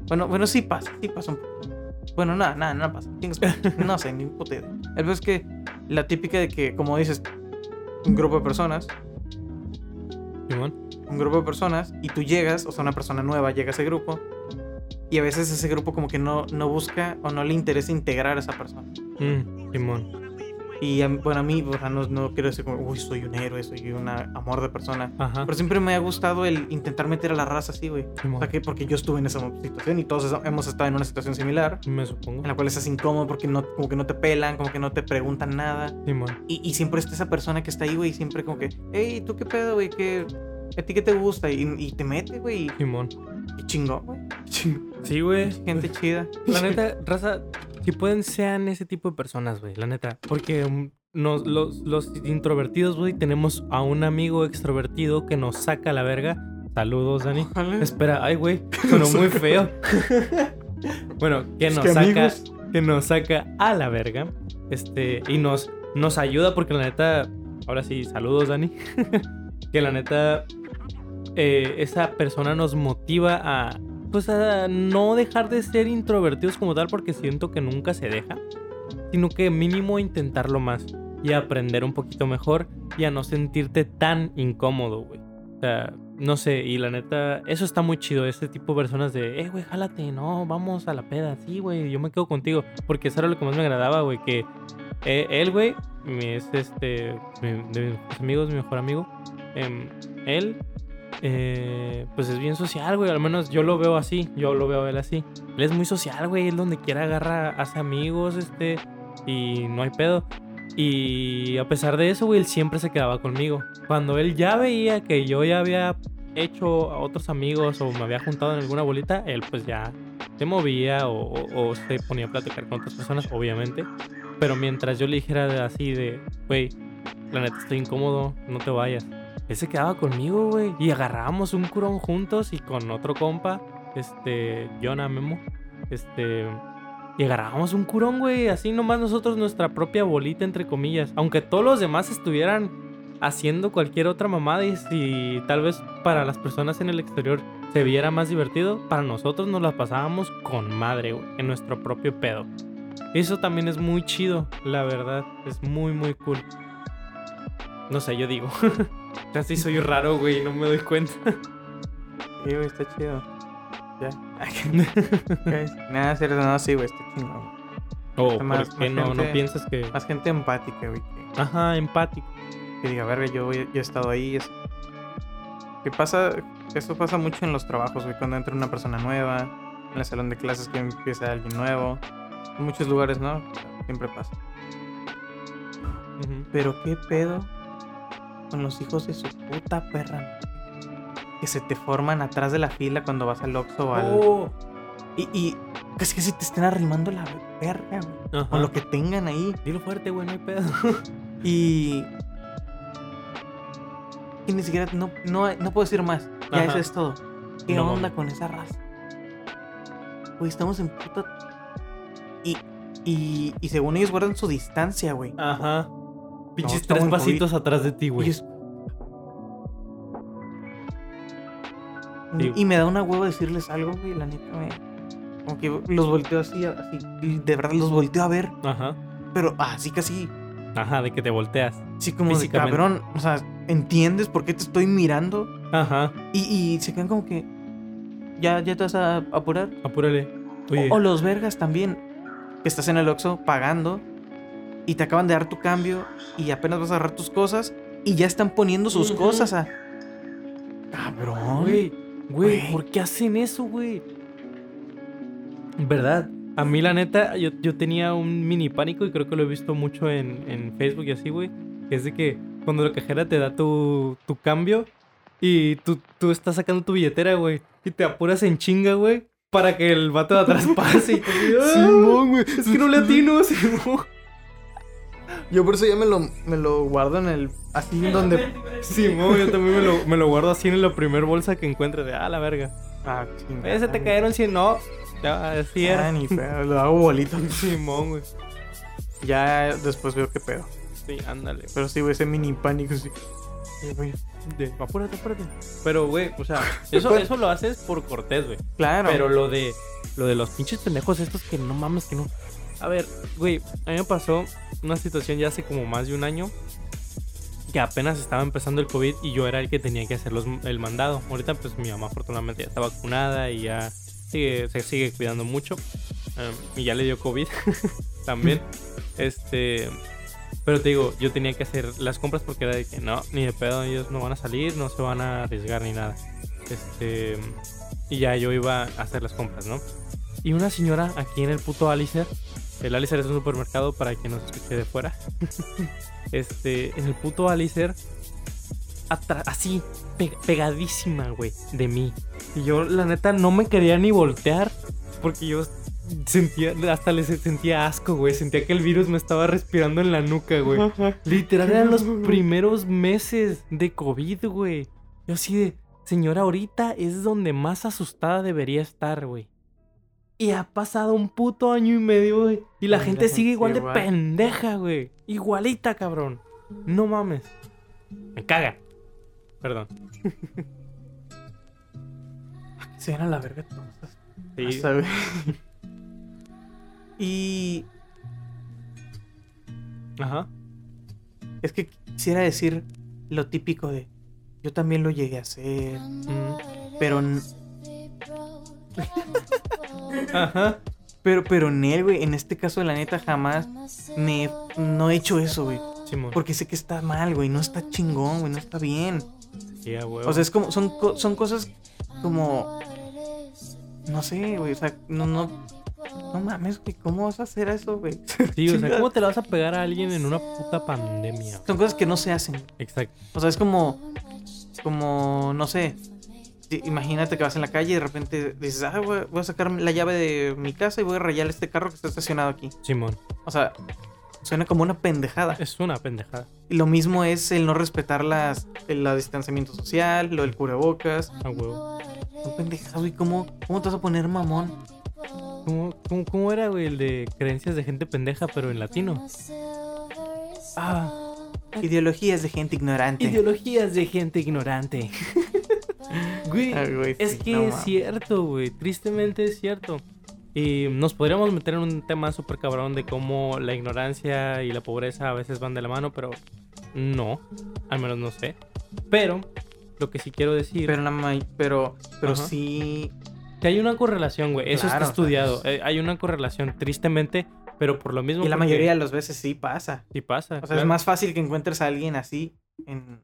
Bueno, bueno, sí pasa, sí pasa un poco. Bueno, nada, nada, nada pasa. Chingas, No sé, ni puta idea. El es que la típica de que, como dices, un grupo de personas, Simón. un grupo de personas, y tú llegas, o sea, una persona nueva llega a ese grupo, y a veces ese grupo como que no, no busca o no le interesa integrar a esa persona. Mm, Simón. Y a- bueno, a mí, no, no quiero decir como, uy, soy un héroe, soy un amor de persona. Ajá. Pero siempre me ha gustado el intentar meter a la raza así, güey. O sea, que porque yo estuve en esa situación y todos hemos estado en una situación similar. Me supongo. En la cual estás incómodo porque no, como que no te pelan, como que no te preguntan nada. Y, y siempre está esa persona que está ahí, güey, siempre como que, hey, ¿tú qué pedo, güey? ¿Qué, ¿A ti qué te gusta? Y, y te mete, güey. Simón. Y chingón, güey. Sí, güey. Gente chida. La neta, raza, si pueden, sean ese tipo de personas, güey. La neta. Porque mm, nos, los, los introvertidos, güey, tenemos a un amigo extrovertido que nos saca la verga. Saludos, Dani. Ojalá. Espera, ay, güey. Sonó muy feo. bueno, que Es nos que saca. amigos. Que nos saca a la verga. Este. Y nos, nos ayuda porque la neta. Ahora sí, saludos, Dani. que la neta. eh, esa persona nos motiva a. Pues a no dejar de ser introvertidos como tal, porque siento que nunca se deja. Sino que mínimo intentarlo más. Y aprender un poquito mejor. Y a no sentirte tan incómodo, güey. O sea, no sé, y la neta, eso está muy chido, ese tipo de personas de, eh, güey, jálate, no, vamos a la peda, sí, güey, yo me quedo contigo, porque eso era lo que más me agradaba, güey, que eh, él, güey, es este, de mis amigos, mi mejor amigo, em, él, eh, pues es bien social, güey, al menos yo lo veo así, yo lo veo a él así, él es muy social, güey, él donde quiera agarra, hace amigos, este, y no hay pedo. Y a pesar de eso, güey, él siempre se quedaba conmigo. Cuando él ya veía que yo ya había hecho a otros amigos o me había juntado en alguna bolita, él pues ya se movía o, o- o se ponía a platicar con otras personas, obviamente. Pero mientras yo le dijera así de, güey, la neta estoy incómodo, no te vayas. Él se quedaba conmigo, güey. Y agarrábamos un curón juntos y con otro compa, este, Jonah Memo, este... Y agarrábamos un curón, güey. Así nomás nosotros nuestra propia bolita, entre comillas. Aunque todos los demás estuvieran haciendo cualquier otra mamada y si tal vez para las personas en el exterior se viera más divertido, para nosotros nos la pasábamos con madre, güey, en nuestro propio pedo. Eso también es muy chido, la verdad. Es muy, muy cool. No sé, yo digo. Casi soy raro, güey, no me doy cuenta. Sí, güey, está chido. Ya. Nada, cierto, no, sí, güey, está chingón. Oh, Más- ¿por qué más no, no gente- piensas que... Más gente empática, güey. Que, Ajá, empático. que diga, verga, yo, yo he estado ahí. Es... Que pasa, eso pasa mucho en los trabajos, güey. Cuando entra una persona nueva, en el salón de clases que empieza alguien nuevo. En muchos lugares, ¿no? Siempre pasa. Pero qué pedo con los hijos de su puta perra. Que se te forman atrás de la fila cuando vas al Oxxo o al... Oh. Y, y casi que si te estén arrimando la verga, güey. O lo que tengan ahí. Dilo fuerte, güey, no hay pedo. Y. Y ni siquiera. No, no, no puedo decir más. Ya Ajá. eso es todo. ¿Qué No onda con esa raza? Güey, estamos en puta. Y. Y, y según ellos guardan su distancia, güey. Ajá. Pinches tres pasitos atrás de ti, Y, güey. es- Sí. y me da una hueva decirles algo, güey. La neta, me. Como que los volteo así, así. y De verdad los volteo a ver. Ajá. Pero así casi. Ajá, de que te volteas. Sí, como de cabrón. O sea, ¿entiendes por qué te estoy mirando? Ajá. Y, y se quedan como que. ¿Ya, ya te vas a apurar? Apúrale. Oye. O, o los vergas también. Que estás en el Oxxo pagando. Y te acaban de dar tu cambio. Y apenas vas a agarrar tus cosas. Y ya están poniendo sus cosas a. Cabrón. Güey, güey. ¿por qué hacen eso, güey? ¿Verdad? A mí, la neta, yo, yo tenía un mini pánico y creo que lo he visto mucho en, en Facebook y así, güey. Que es de que cuando la cajera te da tu, tu cambio y tú, tú estás sacando tu billetera, güey, y te apuras en chinga, güey, para que el vato de atrás pase y tú, ¡ah! Simón, güey. Es que no le atino, Simón. Yo por eso ya me lo, me lo guardo en el. Así en donde. Simón, yo también me lo, me lo guardo así en la primer bolsa que encuentre de, ah, la verga. Ah, chingada, Ese te cayeron 100, no. Ya, así Ah, era. ni pedo, lo hago bolito. Simón, güey. Ya después veo qué pedo. Sí, ándale. Pero sí, güey, ese mini pánico, sí. Sí, de apúrate, apúrate. Pero, güey, o sea, eso, eso lo haces por cortés, güey. Claro. Pero lo de, lo de los pinches pendejos estos que no mames, que no. A ver, güey, a mí me pasó una situación ya hace como más de un año que apenas estaba empezando el COVID y yo era el que tenía que hacer los- el mandado. Ahorita pues mi mamá afortunadamente ya está vacunada y ya sigue- se sigue cuidando mucho. Um, y ya le dio COVID también. Este... Pero te digo, yo tenía que hacer las compras porque era de que no, ni de pedo, ellos no van a salir, no se van a arriesgar ni nada. Este... Y ya yo iba a hacer las compras, ¿no? Y una señora aquí en el puto Alicer, el Alicer es un supermercado para quien nos escuche de fuera. este, en el puto Alicer, así, pe- pegadísima, güey, de mí. Y yo, la neta, no me quería ni voltear porque yo sentía, hasta le se- sentía asco, güey. Sentía que el virus me estaba respirando en la nuca, güey. Literal eran los primeros meses de COVID, güey. Yo así de, señora, ahorita es donde más asustada debería estar, güey. Y ha pasado un puto año y medio, güey. Y la gente sigue gente igual de igual. pendeja, güey. Igualita, cabrón. No mames. Me caga. Perdón. Se van a la verga todos. Sí. Güey. y Ajá. es que quisiera decir lo típico de yo también lo llegué a hacer, Mm. pero Ajá. pero pero Nel, güey, en este caso la neta jamás me no he hecho eso, güey, Simón. porque sé que está mal, güey, no está chingón, güey, no está bien. Sí, a huevo. O sea, es como son son cosas como no sé, güey, o sea, no no no mames, güey, ¿cómo vas a hacer eso, güey? sí, o sea. ¿cómo te la vas a pegar a alguien en una puta pandemia? Son cosas que no se hacen. Exacto. O sea, es como, como, no sé. Imagínate que vas en la calle y de repente dices, ah, voy, a sacar la llave de mi casa y voy a rayar este carro que está estacionado aquí. Simón. O sea, suena como una pendejada. Es una pendejada. Y lo mismo es el no respetar las, el la distanciamiento social, lo del cubrebocas. A huevo. Son pendejadas, güey. ¿Cómo, ¿Cómo te vas a poner mamón? ¿Cómo, cómo, cómo era, güey, el de creencias de gente pendeja, pero en latino? Ah, ideologías de gente ignorante. Ideologías de gente ignorante. güey, Ah, güey, es sí, que no es cierto, güey. Tristemente es cierto. Y nos podríamos meter en un tema súper cabrón de cómo la ignorancia y la pobreza a veces van de la mano, pero no. Al menos no sé. Pero lo que sí quiero decir Pero, nada más- pero, pero Ajá. sí. que hay una correlación, güey. Eso Claro, está estudiado. es- eh, hay una correlación, tristemente, pero por lo mismo. Y la porque mayoría de las veces sí pasa. Sí pasa. O sea, es más fácil que encuentres a alguien así en,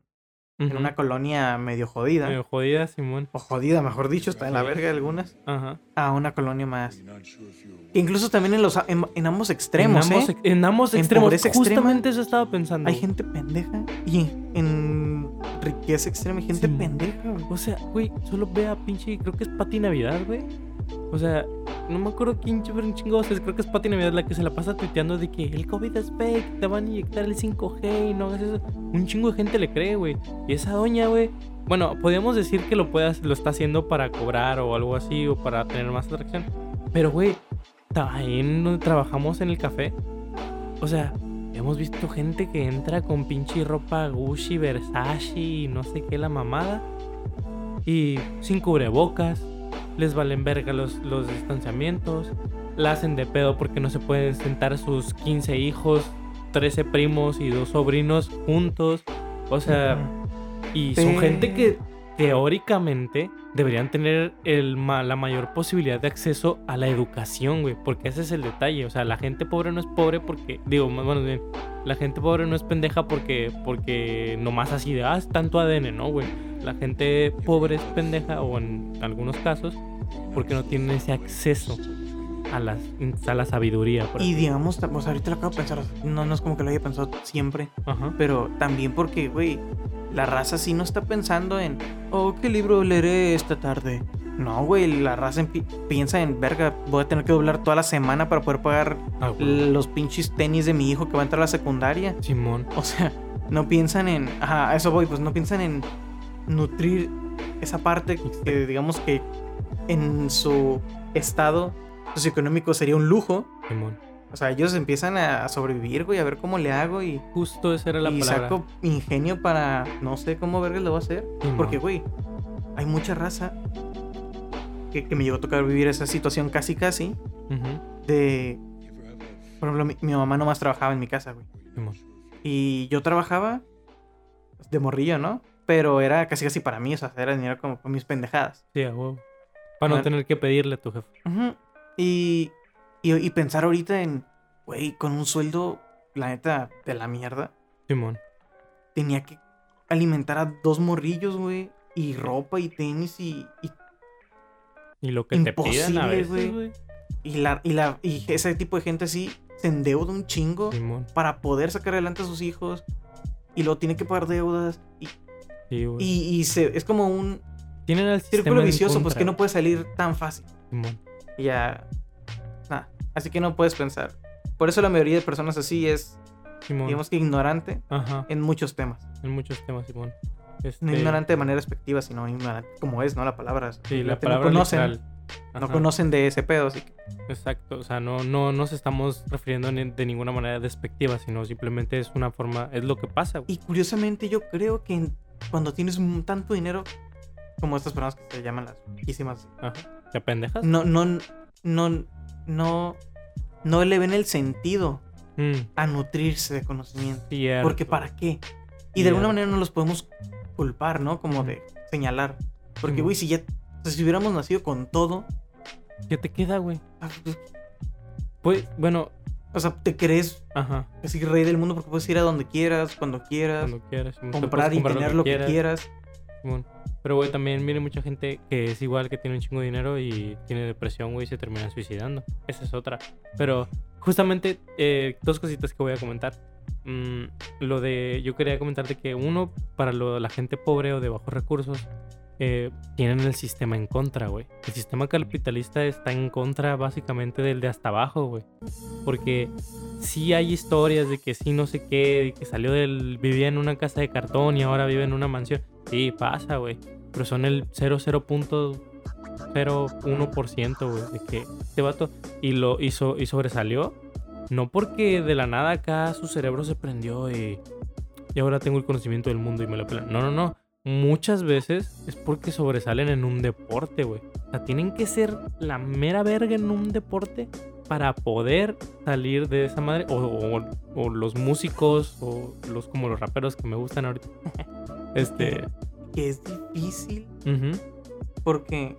en una colonia medio jodida. Medio jodida, Simón. O jodida, mejor dicho, está en la verga algunas. Ajá. A una colonia más. Incluso también en, los, en, en ambos extremos, en ambos, ¿eh? en ambos En extremos. extrema, Justamente eso estaba pensando. Hay gente pendeja. Y en riqueza extrema hay gente Sí. pendeja, güey. O sea, güey, solo ve a pinche. Creo que es Pati Navidad, güey. O sea, no me acuerdo quién ch- un chingo. O sea, creo que es Pati Navidad la que se la pasa tuiteando de que el COVID es fake, te van a inyectar el 5G y no hagas eso. Un chingo de gente le cree, güey. Y esa doña, güey. Bueno, podríamos decir que lo puedas, lo está haciendo para cobrar o algo así, o para tener más atracción. Pero, güey, ta- ahí en donde trabajamos en el café. O sea, hemos visto gente que entra con pinche ropa Gucci, Versace y no sé qué la mamada. Y sin cubrebocas. Les valen verga los, los distanciamientos. La hacen de pedo porque no se pueden sentar sus 15 hijos, 13 primos y dos sobrinos juntos. O sea, y son gente que teóricamente deberían tener el, la mayor posibilidad de acceso a la educación, güey. Porque ese es el detalle. O sea, la gente pobre no es pobre porque, digo, más bueno, bien, la gente pobre no es pendeja porque, porque nomás así de, ah, es tanto ADN, ¿no, güey? La gente pobre es pendeja, o en algunos casos, porque no tienen ese acceso a, las, a la sabiduría. por Y digamos, pues ahorita lo acabo de pensar. o sea, No, no es como que lo haya pensado siempre. Ajá. Pero también porque, güey, la raza sí no está pensando en, oh, ¿qué libro leeré esta tarde? No, güey, la raza piensa en, verga, voy a tener que doblar toda la semana para poder pagar Ah, los pinches tenis de mi hijo que va a entrar a la secundaria. Simón. O sea, no piensan en, ajá, eso voy, pues no piensan en nutrir esa parte que digamos que en su estado socioeconómico sería un lujo, Simón. O sea, ellos empiezan a sobrevivir, güey, a ver cómo le hago y, Justo esa era la y palabra. saco ingenio para no sé cómo verga lo voy a hacer. Simón. Porque, güey, hay mucha raza que, que me llegó a tocar vivir esa situación casi, casi de... Por ejemplo, mi, mi mamá nomás trabajaba en mi casa, güey. Simón. Y yo trabajaba de morrillo, ¿no? Pero era casi, casi para mí, o sea, era dinero como con mis pendejadas. Sí, a huevo. Para no tener que pedirle a tu jefe. Ujú. Y, y, y pensar ahorita en, güey, con un sueldo, la neta, de la mierda, Simón. tenía que alimentar a dos morrillos, güey, y ropa y tenis y, y, Y lo que te a veces, güey. y la, y, la, y ese tipo de gente así se endeuda un chingo Simón. para poder sacar adelante a sus hijos y luego tiene que pagar deudas y, Sí, güey. y, y se, es como un Tienen al círculo vicioso, pues que no puede salir tan fácil. Simón. Y ya, nada, así que no puedes pensar. Por eso la mayoría de personas así es, Simón. digamos que ignorante Ajá. en muchos temas. En muchos temas, Simón. Este, No ignorante de manera despectiva, sino ignorante como es, ¿no? La palabra. Sí, la no palabra conocen, literal. no conocen de ese pedo, así que Exacto, o sea, no, no nos estamos refiriendo ni- de ninguna manera despectiva, sino simplemente es una forma, es lo que pasa, güey. Y curiosamente yo creo que cuando tienes tanto dinero, como estas personas que se llaman las riquísimas, Ajá. ¿Te pendejas? no, no, no, no, no le ven el sentido Mm, a nutrirse de conocimiento. cierto. Porque ¿para qué? Y de alguna manera no los podemos culpar, ¿no? Como de señalar. Porque, Ujú. güey, si ya, si hubiéramos nacido con todo, ¿Qué te queda, güey? ah, pues, Pues, bueno, o sea, te crees ajá, así rey del mundo porque puedes ir a donde quieras, cuando quieras, cuando quieras. Comprar y tener lo que quieras. Simón. Pero, güey, también viene mucha gente que es igual, que tiene un chingo de dinero y tiene depresión, güey, y se terminan suicidando. Esa es otra. Pero, justamente, eh, dos cositas que voy a comentar. Mm, lo de, yo quería comentarte que uno, para lo, la gente pobre o de bajos recursos, eh, tienen el sistema en contra, güey. El sistema capitalista está en contra básicamente del de hasta abajo, güey. Porque sí hay historias de que sí no sé qué, de que salió del... vivía en una casa de cartón y ahora vive en una mansión. Sí, pasa, güey. Pero son el 0.01%, güey. De que este vato y lo hizo y sobresalió. No porque de la nada acá su cerebro se prendió y, y ahora tengo el conocimiento del mundo y me lo pelan. No, no, no. Muchas veces es porque sobresalen en un deporte, güey. O sea, tienen que ser la mera verga en un deporte para poder salir de esa madre. O, o- los músicos, o los como los raperos que me gustan ahorita. este. Que es difícil porque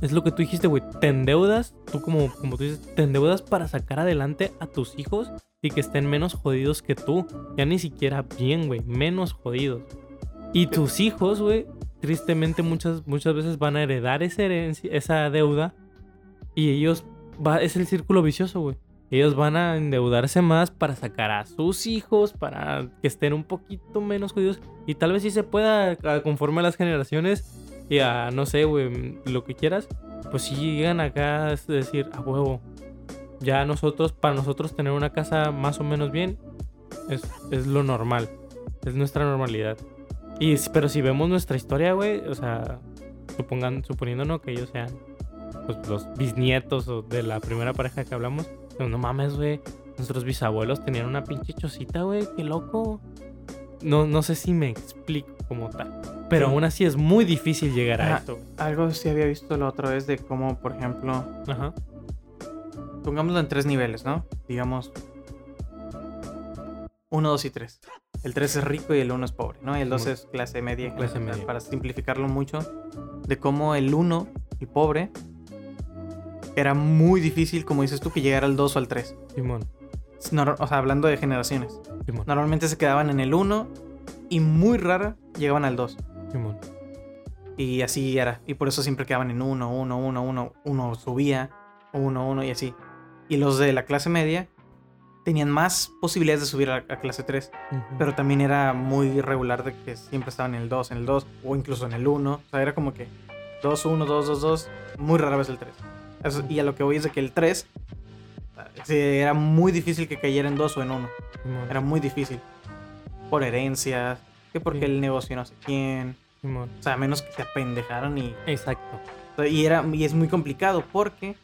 Es lo que tú dijiste, güey. Te endeudas, tú como, como tú dices, te endeudas para sacar adelante a tus hijos y que estén menos jodidos que tú. Ya ni siquiera bien, güey. Menos jodidos. Y tus hijos, güey, tristemente muchas, muchas veces van a heredar esa herencia, esa deuda. Y ellos, va, es el círculo vicioso, güey. Ellos van a endeudarse más para sacar a sus hijos, para que estén un poquito menos jodidos. Y tal vez sí se pueda, conforme a las generaciones, y a, no sé, güey, lo que quieras, pues si llegan acá a decir, a huevo, ya nosotros, para nosotros tener una casa más o menos bien, es, es lo normal, es nuestra normalidad. Y, pero si vemos nuestra historia, güey, o sea, supongan, suponiéndonos que ellos sean pues, los bisnietos de la primera pareja que hablamos, pues, no mames, güey, nuestros bisabuelos tenían una pinche chocita, güey, qué loco. No, no sé si me explico como tal. Pero Sí. aún así es muy difícil llegar a Ajá. esto. algo sí había visto la otra vez de cómo, por ejemplo, Ajá. pongámoslo en tres niveles, ¿no? Digamos, uno, dos y tres. El 3 es rico y el 1 es pobre, ¿no? Y el 2 Simón. es clase media. Clase general, media. Para simplificarlo mucho, de cómo el 1, el pobre, era muy difícil, como dices tú, que llegara al 2 o al 3. Simón. O sea, hablando de generaciones. Simón. Normalmente se quedaban en el 1 y muy rara llegaban al 2. Simón. Y así era. Y por eso siempre quedaban en 1, 1, 1, 1. Uno subía, 1, 1 y así. Y los de la clase media tenían más posibilidades de subir a, a clase 3. Ujú. Pero también era muy irregular de que siempre estaban en el 2, en el 2 o incluso en el 1. O sea, era como que 2, 1, 2, 2, 2. Muy rara vez el 3. Eso- y a lo que voy es de que el 3 sí, era muy difícil que cayera en 2 o en 1. Simón. Era muy difícil. Por herencias, que porque Sí. el negocio no sé quién. Simón. O sea, a menos que te apendejaron y Exacto. y, era, y es muy complicado porque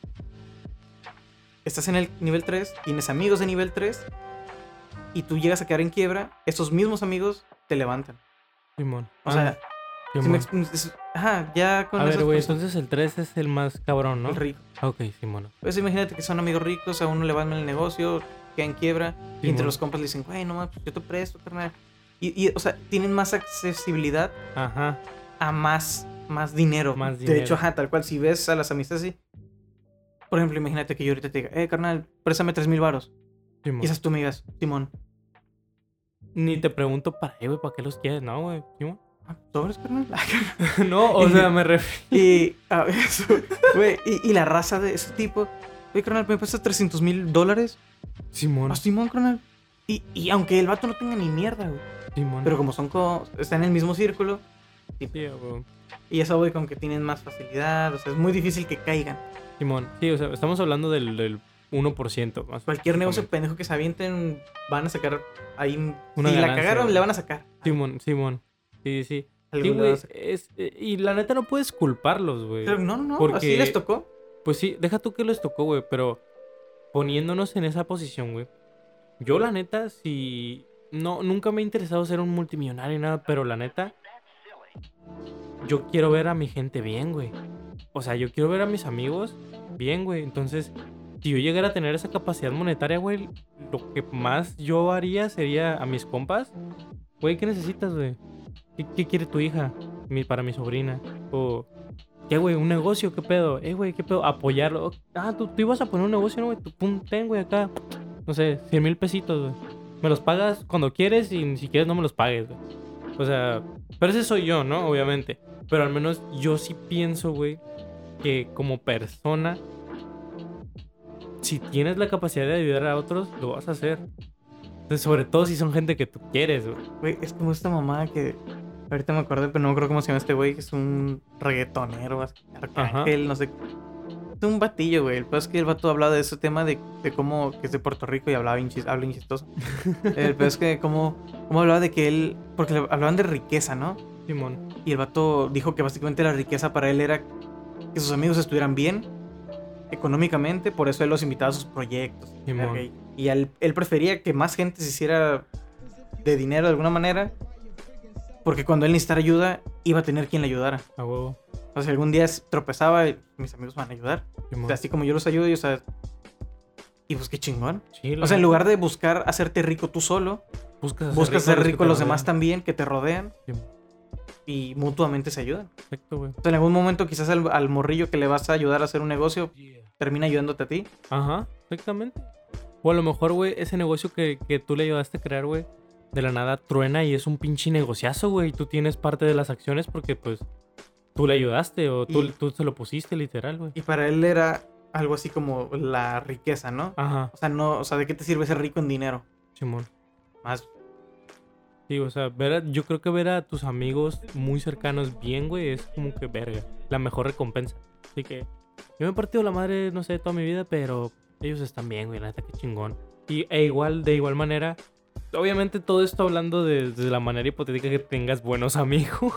estás en el nivel 3, tienes amigos de nivel 3 y tú llegas a quedar en quiebra, esos mismos amigos te levantan. Simón. O Ah, sea, si Simón. me expl- es- ajá, ya con A ver, güey, entonces el 3 es el más cabrón, ¿no? el rico. Ok, Simón. Pues imagínate que son amigos ricos, a uno le va mal el negocio, queda en quiebra, y entre los compas le dicen, güey, no mames, yo te presto, carnal. Y, y, o sea, tienen más accesibilidad Ajá. a más, más dinero. Más De dinero. hecho, ajá, tal cual, si ves a las amistades así. Por ejemplo, imagínate que yo ahorita te diga, eh, carnal, préstame 3 mil varos. Simón. Y esas tú me digas, Simón, Ni te pregunto para qué, güey, para qué los quieres, ¿no, güey? Simón. Ah, ¿sobres, carnal? no, o sea, me refiero. y, a eso, güey, y, y la raza de ese tipo, oye, carnal, ¿me prestas 300 mil dólares? Simón. Ah, Simón, carnal. Y, y aunque el vato no tenga ni mierda, güey. Simón. Pero como son co- están en el mismo círculo, Sí, güey. y eso, güey, con que tienen más facilidad, o sea, es muy difícil que caigan. Simón. Sí, o sea, estamos hablando del, del 1% más. Cualquier negocio pendejo que se avienten, van a sacar ahí. Una si la cagaron, güey. le van a sacar. Simón, Simón. Sí, sí. Sí, güey. es- eh, Y la neta no puedes culparlos, güey. Pero no, no, no, Porque- así les tocó. Pues sí, deja tú que les tocó, güey, pero poniéndonos en esa posición, güey. Yo, la neta, si. No, nunca me ha interesado ser un multimillonario y nada, pero la neta. Yo quiero ver a mi gente bien, güey. O sea, yo quiero ver a mis amigos bien, güey. Entonces, si yo llegara a tener esa capacidad monetaria, güey, lo que más yo haría sería a mis compas. Güey, ¿qué necesitas, güey? ¿Qué, quiere tu hija? Para mi sobrina. O. ¿Qué, güey? ¿Un negocio? ¿Qué pedo? Eh, güey, ¿qué pedo? Apoyarlo. Ah, tú, ibas a poner un negocio, ¿no, güey? Tú, pum, güey, acá. No sé, 100 mil pesitos, güey. Me los pagas cuando quieres y si quieres no me los pagues, güey. O sea, pero ese soy yo, ¿no? Obviamente. Pero al menos yo sí pienso, güey, que como persona, si tienes la capacidad de ayudar a otros, lo vas a hacer. Entonces, sobre todo si son gente que tú quieres, güey. Güey, es como esta mamá que. Ahorita me acordé, pero no creo cómo se llama este güey, que es un reggaetonero, así, arcángel, no sé. Es un batillo, güey. El peor es que el vato hablaba de ese tema de, de cómo que es de Puerto Rico y hablaba bien chis- habla bien chistoso. el peor es que cómo, cómo hablaba de que él. Porque le- hablaban de riqueza, ¿no? Simón. Y el vato dijo que básicamente la riqueza para él era que sus amigos estuvieran bien económicamente, por eso él los invitaba a sus proyectos. Simón. Y él, él prefería que más gente se hiciera de dinero de alguna manera, porque cuando él necesitara ayuda, iba a tener quien le ayudara. A huevo. O sea, si algún día tropezaba, mis amigos van a ayudar. O sea, así como yo los ayudo, y, o sea... Y pues qué chingón. Sí, O sea, en lugar de buscar hacerte rico tú solo, buscas buscas ser rico a los demás también, que te rodean, y mutuamente se ayudan. Perfecto, güey. O sea, en algún momento quizás al, al morrillo que le vas a ayudar a hacer un negocio termina ayudándote a ti. Ajá, exactamente. O a lo mejor, güey, ese negocio que, que tú le ayudaste a crear, güey, de la nada truena y es un pinche negociazo, güey. Y tú tienes parte de las acciones porque, pues, tú le ayudaste o tú, Y- tú se lo pusiste, literal, güey. Y para él era algo así como la riqueza, ¿no? Ajá, O sea, no, o sea, ¿de qué te sirve ser rico en dinero? Simón. Más Sí, o sea, ver a- yo creo que ver a tus amigos muy cercanos bien, güey, es como que verga. La mejor recompensa. Así que yo me he partido la madre, no sé, toda mi vida, pero ellos están bien, güey, la neta, qué chingón. Y e igual, de igual manera, obviamente todo esto hablando de, la manera hipotética que tengas buenos amigos.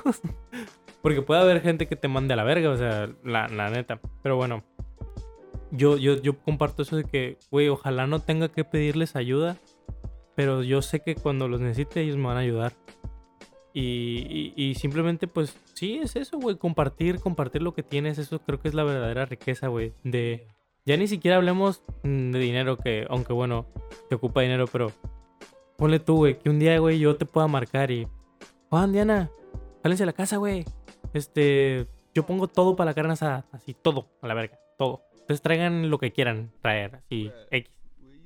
Porque puede haber gente que te mande a la verga, o sea, la, la neta. Pero bueno, yo, yo, yo comparto eso de que, güey, ojalá no tenga que pedirles ayuda. Pero yo sé que cuando los necesite ellos me van a ayudar. Y, y- y simplemente pues sí, es eso, güey. Compartir, compartir lo que tienes. Eso creo que es la verdadera riqueza, güey. De... Ya ni siquiera hablemos mm, de dinero, que aunque bueno, te ocupa dinero, pero... Ponle tú, güey, que un día, güey, yo te pueda marcar y... Juan, Diana, jálense a la casa, güey. Este... Yo pongo todo para la carne asada. Así, todo, a la verga. Todo. Ustedes traigan lo que quieran traer. Así, X.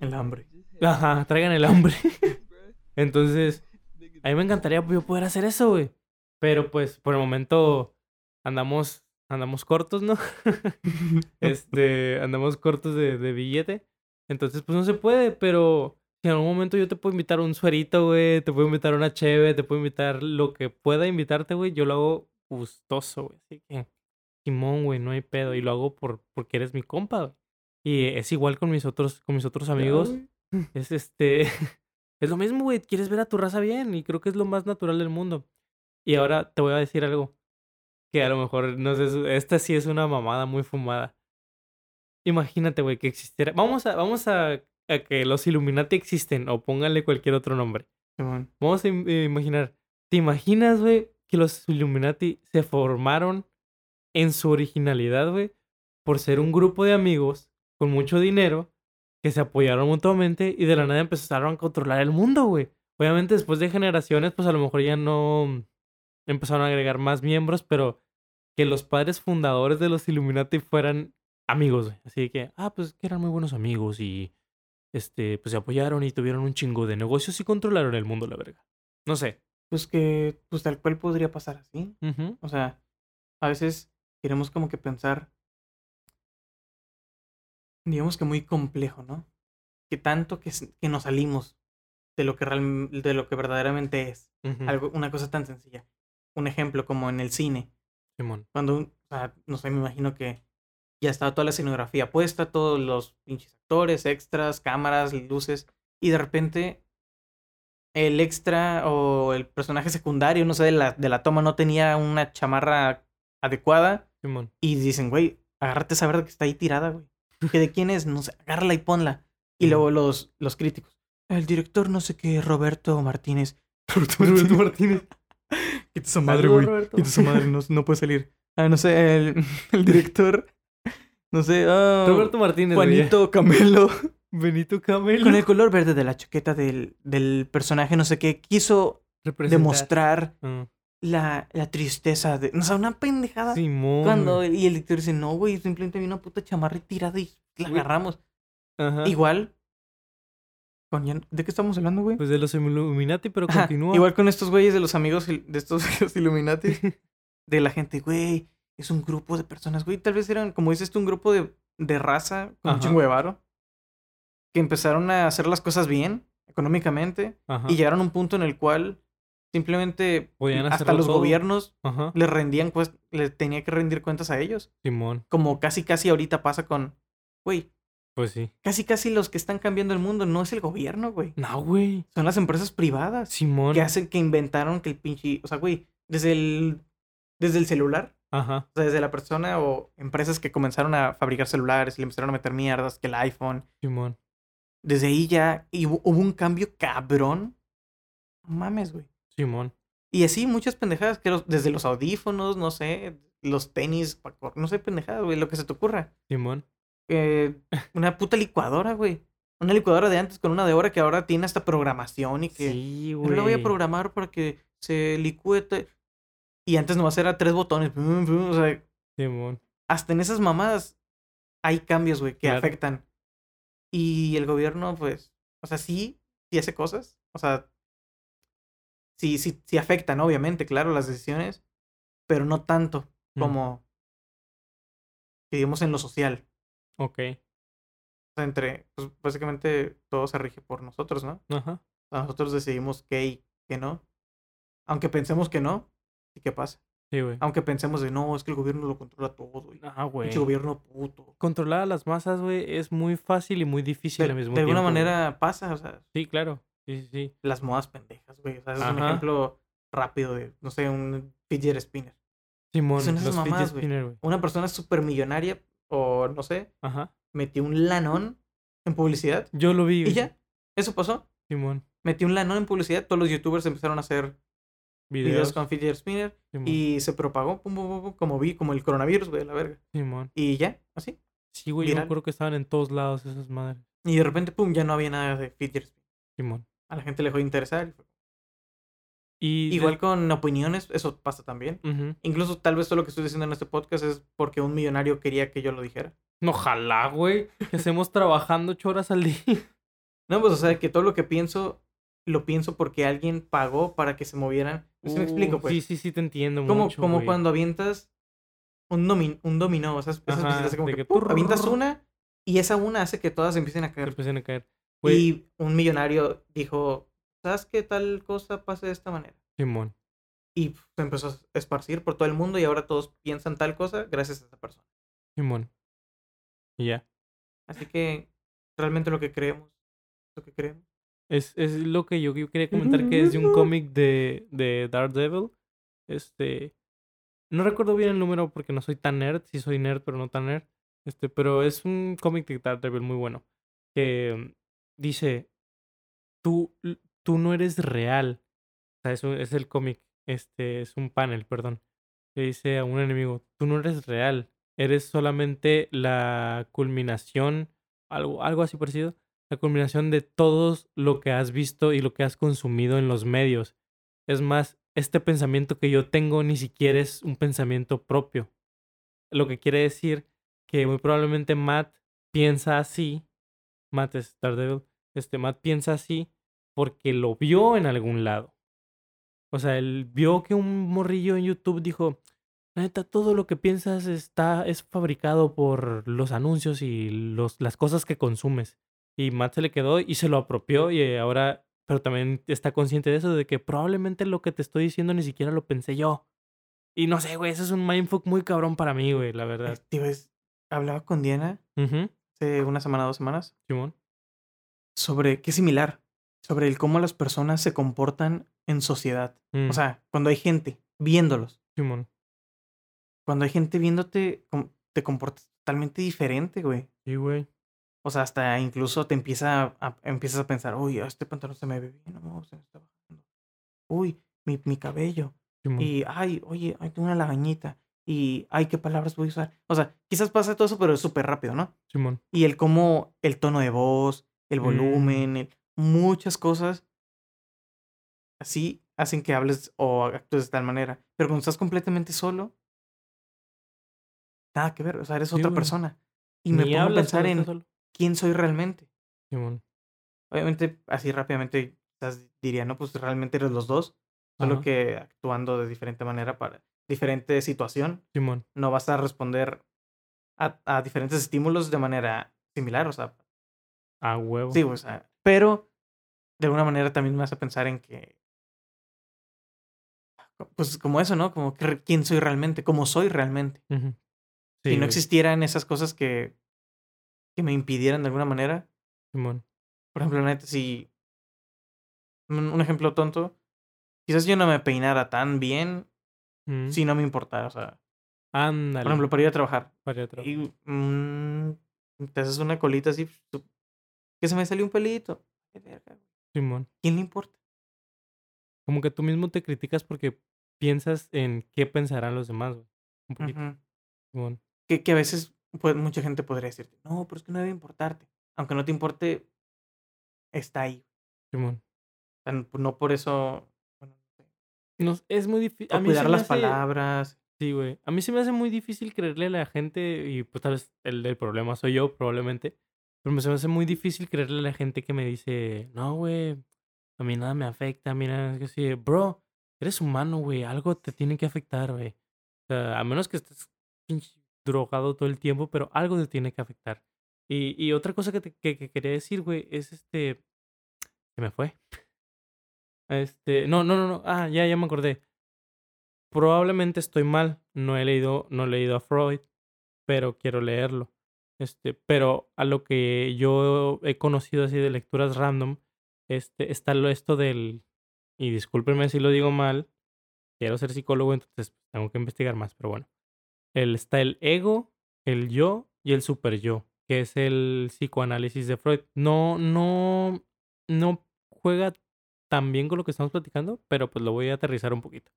el hambre. Ajá, traigan el hambre. Entonces, a mí me encantaría yo poder hacer eso, güey. Pero pues, por el momento, andamos, andamos cortos, ¿no? este, andamos cortos de, de billete. Entonces, pues no se puede, pero en algún momento yo te puedo invitar un suerito, güey, te puedo invitar una cheve, te puedo invitar lo que pueda invitarte, güey, yo lo hago gustoso, güey. Así que, Simón, güey, no hay pedo. Y lo hago por, porque eres mi compa, güey. Y es igual con mis otros, con mis otros amigos. Es este. Es lo mismo, güey. Quieres ver a tu raza bien. Y creo que es lo más natural del mundo. Y ahora te voy a decir algo. Que a lo mejor, no sé, esta sí es una mamada muy fumada. imagínate, güey, que existiera. Vamos a, vamos a, a que los Illuminati existen o póngale cualquier otro nombre. Simón. Vamos a eh, imaginar. ¿Te imaginas, güey, que los Illuminati se formaron en su originalidad, güey, por ser un grupo de amigos con mucho dinero que se apoyaron mutuamente y de la nada empezaron a controlar el mundo, güey? Obviamente después de generaciones, pues a lo mejor ya no empezaron a agregar más miembros, pero que los padres fundadores de los Illuminati fueran amigos, güey. Así que, ah, pues que eran muy buenos amigos y este, pues se apoyaron y tuvieron un chingo de negocios y controlaron el mundo, la verga. No sé. Pues que, pues tal cual podría pasar así. O sea, a veces queremos como que pensar, digamos que muy complejo, ¿no? Que tanto que, que nos salimos de lo que real, de lo que verdaderamente es. Algo, una cosa tan sencilla. Un ejemplo como en el cine. Simón. Cuando, o sea, no sé, me imagino que ya estaba toda la escenografía puesta, todos los pinches actores, extras, cámaras, luces, y de repente el extra o el personaje secundario, no sé, de la, de la toma no tenía una chamarra adecuada, Simón. y dicen, güey, agárrate esa verde que está ahí tirada, güey. ¿Que de quién es? No sé, agárrala y ponla. Y luego los, los críticos. El director no sé qué, Roberto Martínez. Roberto Martínez. Quita esa madre, güey. Quita esa madre, no, no puede salir. Ah, no sé, el, el director. No sé, ah, Roberto Martínez. Juanito Camelo. Benito Camelo. Con el color verde de la chaqueta del, del personaje, no sé qué, quiso Representar. demostrar Ah, la, la tristeza de. O sea, una pendejada. Simón. Cuando, y el director dice, no, güey, simplemente vi una puta chamarra tirada y la Güey. agarramos. Ajá. Igual. Con ¿De qué estamos hablando, güey? Pues de los Illuminati, pero Ajá, continúa. Igual con estos güeyes de los amigos, de estos Illuminati, de la gente, güey, es un grupo de personas, güey, tal vez eran, como dices tú, un grupo de, de raza con un chingo de varo, que empezaron a hacer las cosas bien, económicamente, Ajá. y llegaron a un punto en el cual simplemente Podían hasta los todo. gobiernos Ajá. les rendían, pues, les tenía que rendir cuentas a ellos, Simón. como casi casi ahorita pasa con, güey, Pues sí. casi casi los que están cambiando el mundo no es el gobierno, güey, No, güey. son las empresas privadas. Simón. que hacen que inventaron que el pinche, o sea, güey, desde el desde el celular, Ajá. o sea, desde la persona o empresas que comenzaron a fabricar celulares y le empezaron a meter mierdas, que el iPhone, Simón. desde ahí ya y hubo, hubo un cambio cabrón. No mames, güey. Simón. Y así muchas pendejadas que los- desde los audífonos, no sé, los tenis, no sé, pendejadas, güey, lo que se te ocurra. Simón. Eh, una puta licuadora, güey. Una licuadora de antes con una de ahora que ahora tiene hasta programación y que Sí, Yo güey. lo voy a programar para que se licúe. Y antes nomás era tres botones. O sea, Simón. hasta en esas mamadas hay cambios, güey, que Claro. afectan. Y el gobierno, pues, o sea, sí, sí hace cosas. O sea, sí, sí, sí afectan, obviamente, claro, las decisiones, pero no tanto Mm. como, digamos, en lo social. Ok. O sea, entre, pues, básicamente todo se rige por nosotros, ¿no? Ajá. O sea, nosotros decidimos qué y qué no. Aunque pensemos que no, ¿y qué pasa? Sí, güey. Aunque pensemos de no, es que el gobierno lo controla todo, güey. Ah, güey. Pinche gobierno puto. Controlar a las masas, güey, es muy fácil y muy difícil De, al mismo de alguna güey. manera pasa, o sea, Sí, claro. Sí, sí, sí. las modas pendejas, güey. O sea, es un ejemplo rápido de, no sé, un fidget spinner. Simón, Son esas los spinner, güey. Una persona súper millonaria, o no sé, Ajá. metió un lanón en publicidad Yo lo vi. y güey. ya, eso pasó. Simón. Metió un lanón en publicidad, todos los youtubers empezaron a hacer videos, Videos. con fidget spinner Simón. y se propagó, pum, pum, pum, como vi, como el coronavirus, güey, la verga. Simón. Y ya, así. Sí, güey, yo Viral. acuerdo que estaban en todos lados esas madres. Y de repente, pum, ya no había nada de fidget spinner. Simón. A la gente le dejó de interesar. y de- Igual con opiniones, eso pasa también. Incluso tal vez todo lo que estoy diciendo en este podcast es porque un millonario quería que yo lo dijera. Ojalá, güey. Que hacemos trabajando ocho horas al día. No, pues o sea, que todo lo que pienso, lo pienso porque alguien pagó para que se movieran. ¿Sí me explico, Uh, pues? Sí, sí, sí, te entiendo como mucho, como güey. cuando avientas un, domin un dominó, o sea, esas Ajá, así como que, que avientas una y esa una hace que todas empiecen a caer. empiezan a caer. Güey, Y un millonario dijo, ¿sabes qué tal cosa pase de esta manera? Simón. Y se empezó a esparcir por todo el mundo y ahora todos piensan tal cosa gracias a esa persona. Simón. Y ya. Así que realmente lo que creemos, lo que creemos. Es, es lo que yo, yo quería comentar que es de un cómic de, de Daredevil. Este. No recuerdo bien el número porque no soy tan nerd. Sí soy nerd, pero no tan nerd. Este, pero es un cómic de Daredevil muy bueno. Que dice, tú, tú no eres real. O sea, es, es el cómic, este, es un panel, perdón. Que dice a un enemigo, tú no eres real. Eres solamente la culminación, algo, algo así parecido, la culminación de todo lo que has visto y lo que has consumido en los medios. Es más, este pensamiento que yo tengo ni siquiera es un pensamiento propio. Lo que quiere decir que muy probablemente Matt piensa así. Matt es Daredevil. Este Matt piensa así porque lo vio en algún lado. O sea, él vio que un morrillo en YouTube dijo, neta, todo lo que piensas está, es fabricado por los anuncios y las cosas que consumes. Y Matt se le quedó y se lo apropió y ahora, pero también está consciente de eso, de que probablemente lo que te estoy diciendo ni siquiera lo pensé yo. Y no sé, güey, eso es un mindfuck muy cabrón para mí, güey, la verdad. Tío, es- hablaba con Diana Ujú, hace una semana, dos semanas, Simón. sobre qué similar, sobre el cómo las personas se comportan en sociedad. Mm, O sea, cuando hay gente viéndolos, Simón. cuando hay gente viéndote, te comportas totalmente diferente, güey. Sí, güey. O sea, hasta incluso te empieza a, empiezas a pensar, uy, este pantalón se me ve bien, no, se me está bajando. Uy, mi, mi cabello. Y, ay, oye, hay una lagañita. Y, ay, ¿qué palabras voy a usar? O sea, quizás pasa todo eso, pero es súper rápido, ¿no? Simón. Y el cómo, el tono de voz, el Mm. volumen, el- muchas cosas así hacen que hables o actúes de tal manera. Pero cuando estás completamente solo, nada que ver, o sea, eres Sí, otra persona. Y me pongo a pensar en solo. Quién soy realmente. Simón. Obviamente, así rápidamente quizás diría, no, pues realmente eres los dos, solo que actuando de diferente manera para diferente situación. Simón. No vas a responder a, a diferentes estímulos de manera similar, o sea, A huevo. sí, o sea, pero de alguna manera también me hace pensar en que, pues como eso, ¿no? Como quién soy realmente, cómo soy realmente. Ujú. si Sí, no existieran esas cosas que, que me impidieran de alguna manera, Simón. por ejemplo, la neta, si un, ejemplo tonto, quizás yo no me peinara tan bien Mm. si no me importara, o sea, Ándale. por ejemplo, para ir a trabajar. para otro. Y mm, te haces una colita así, que se me salió un pelito. Qué verga, güey. Simón. ¿Quién le importa? Como que tú mismo te criticas porque piensas en qué pensarán los demás, güey. Un poquito. Simón. que, que a veces pues, mucha gente podría decirte, no, pero es que no debe importarte. Aunque no te importe, está ahí. Simón. O sea, no por eso. Bueno, no es muy difícil. O cuidar las palabras. Sí, güey. A mí se me hace muy difícil creerle a la gente y pues tal vez el del problema soy yo, probablemente. Pero me se me hace muy difícil creerle a la gente que me dice, no, güey, a mí nada me afecta, mira, que sí, bro, eres humano, güey, algo te tiene que afectar, güey. O sea, a menos que estés pinche drogado todo el tiempo, pero algo te tiene que afectar. Y, y otra cosa que, te- que, que quería decir, güey, es este... Se me fue. Este, no, no, no, no. Ah, ya, ya me acordé. Probablemente estoy mal. No he leído, no he leído a Freud, pero quiero leerlo. Este, pero a lo que yo he conocido así de lecturas random, este, está lo esto del, y discúlpenme si lo digo mal, quiero ser psicólogo, entonces tengo que investigar más, pero bueno. El, está el ego, el yo y el super yo, que es el psicoanálisis de Freud. No, no, no juega tan bien con lo que estamos platicando, pero pues lo voy a aterrizar un poquito.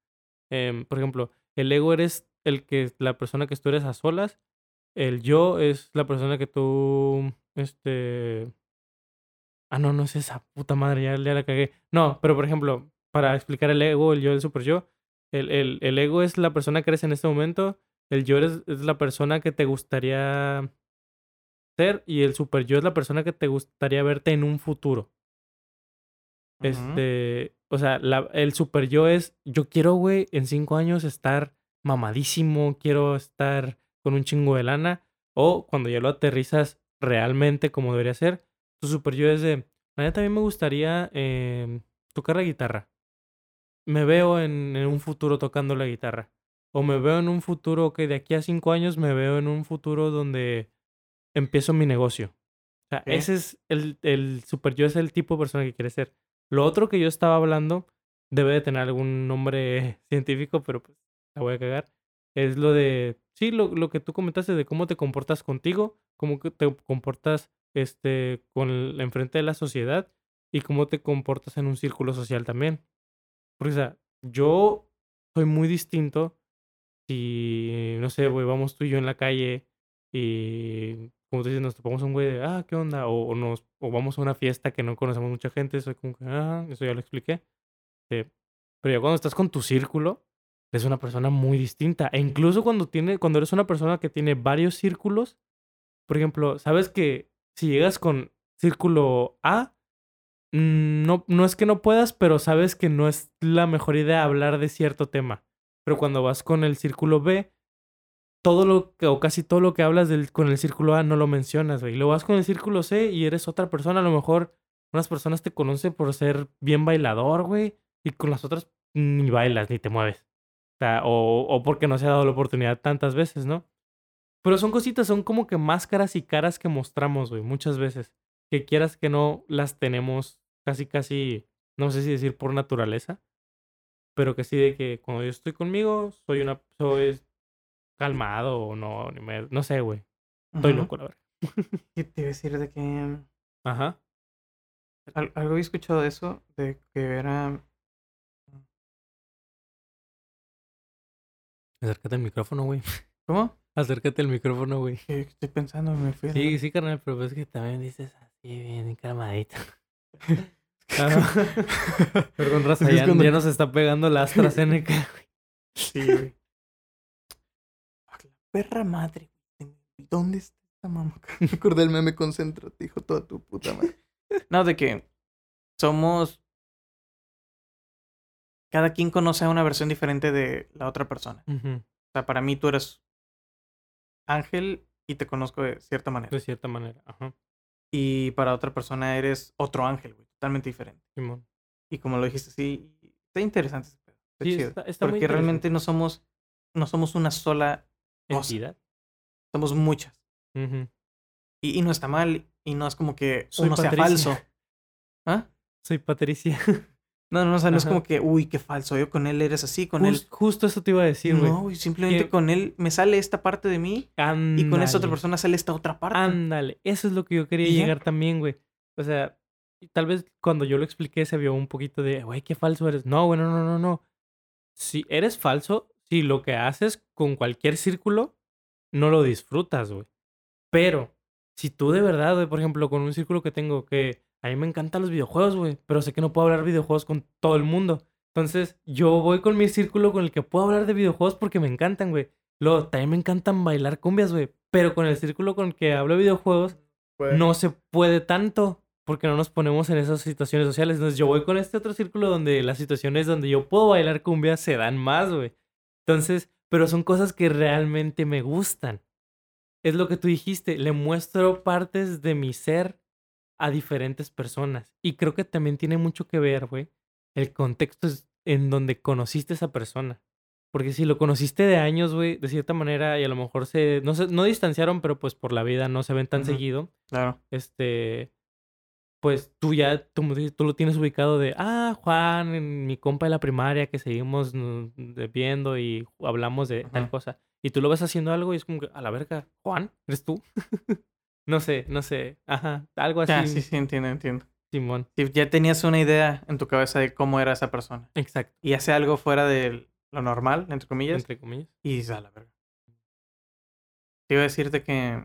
Em, por ejemplo, el ego eres el que la persona que tú eres a solas. El yo es la persona que tú, este... Ah, no, no es esa puta madre, ya, ya la cagué. No, pero por ejemplo, para explicar el ego, el yo, el super yo, el, el, el ego es la persona que eres en este momento, el yo eres, es la persona que te gustaría ser y el super yo es la persona que te gustaría verte en un futuro. Este, o sea, la, el super yo es, yo quiero, güey, en cinco años estar mamadísimo, quiero estar con un chingo de lana, o cuando ya lo aterrizas realmente como debería ser, tu super yo es de, la neta a mí me gustaría em, tocar la guitarra. Me veo en, en un futuro tocando la guitarra. O me veo en un futuro que de aquí a cinco años me veo en un futuro donde empiezo mi negocio. O sea, ese es el, el super yo, es el tipo de persona que quiere ser. Lo otro que yo estaba hablando debe de tener algún nombre científico, pero pues la voy a cagar. Es lo de sí, lo, lo que tú comentaste de cómo te comportas contigo, cómo te comportas este, con el, enfrente de la sociedad y cómo te comportas en un círculo social también. Porque, o sea, yo soy muy distinto si, no sé, güey, vamos tú y yo en la calle y, como te dices, nos topamos a un güey de, ah, ¿qué onda? O, o nos, o vamos a una fiesta que no conocemos mucha gente, soy como que, ah, eso ya lo expliqué. Pero ya cuando estás con tu círculo, es una persona muy distinta. E incluso cuando, tiene, cuando eres una persona que tiene varios círculos, por ejemplo, sabes que si llegas con círculo A, mm, no, no es que no puedas, pero sabes que no es la mejor idea hablar de cierto tema. Pero cuando vas con el círculo B, todo lo que, o casi todo lo que hablas del, con el círculo A no lo mencionas, güey. Lo vas con el círculo C y eres otra persona. A lo mejor unas personas te conocen por ser bien bailador, güey. Y con las otras ni bailas, ni te mueves. O, o, o porque no se ha dado la oportunidad tantas veces, ¿no? Pero son cositas, son como que máscaras y caras que mostramos, güey, muchas veces. Que quieras que no las tenemos casi, casi, no sé si decir por naturaleza. Pero que sí de que cuando yo estoy conmigo, soy una, soy calmado o no, ni me- no sé, güey. Estoy loco, la verdad. ¿Qué te iba a decir de que... Ajá. al- algo había escuchado de eso, de que era... Acércate al micrófono, güey. ¿Cómo? Acércate al micrófono, güey. Estoy pensando, me fui. Sí, sí, carnal, pero es que también dices así, bien calmadito. Perdón, raza, ya, cuando- ya nos está pegando la AstraZeneca. Sí, güey. La perra madre. güey. ¿Dónde está esta mamá? Me acordé del meme concentro, te dijo toda tu puta madre. No, de que somos. Cada quien conoce a una versión diferente de la otra persona. O sea, para mí tú eres Ángel y te conozco de cierta manera. De cierta manera, ajá. Y para otra persona eres otro Ángel, güey, totalmente diferente. Simón. Y como lo dijiste, sí, está interesante. Está Sí, chido. está- está muy Porque realmente no somos, no somos una sola cosa. Entidad. Somos muchas. Y, y no está mal. Y no es como que Soy uno sea falso. ¿Ah? Soy Patricia. No, no, o sea, no es como que, uy, qué falso. Yo con él eres así, con Jus- él. Justo eso te iba a decir, güey. no, güey, simplemente Que- con él me sale esta parte de mí y con esta otra persona sale esta otra parte. Ándale, eso es lo que yo quería llegar también, güey. O sea, tal vez cuando yo lo expliqué se vio un poquito de, güey, qué falso eres. No, bueno, no, no, no. Si eres falso, si lo que haces con cualquier círculo, no lo disfrutas, güey. Pero, si tú de verdad, güey, por ejemplo, con un círculo que tengo que a mí me encantan los videojuegos, güey, pero sé que no puedo hablar videojuegos con todo el mundo. Entonces, yo voy con mi círculo con el que puedo hablar de videojuegos porque me encantan, güey. Luego, también me encantan bailar cumbias, güey. Pero con el círculo con el que hablo de videojuegos, no se puede tanto porque no nos ponemos en esas situaciones sociales. Entonces yo voy con este otro círculo donde las situaciones donde yo puedo bailar cumbia se dan más, güey. Entonces, pero son cosas que realmente me gustan. Es lo que tú dijiste, le muestro partes de mi ser a diferentes personas. Y creo que también tiene mucho que ver, güey, el contexto es en donde conociste a esa persona. Porque si lo conociste de años, güey, de cierta manera, y a lo mejor se no, se, no distanciaron, pero pues por la vida no se ven tan Ujú. seguido, Claro. este, pues tú ya, tú, lo tienes ubicado de, ah, Juan, en mi compa de la primaria que seguimos viendo y hablamos de tal cosa. Y tú lo ves haciendo algo y es como que, a la verga, Juan, ¿eres tú? no sé, no sé, ajá, algo así, Ya, sí, sí, entiendo, entiendo. Simón. Sí, ya tenías una idea en tu cabeza de cómo era esa persona. Exacto, Y hace algo fuera de lo normal, entre comillas, entre comillas. y dices, a la verga. Te iba a decirte que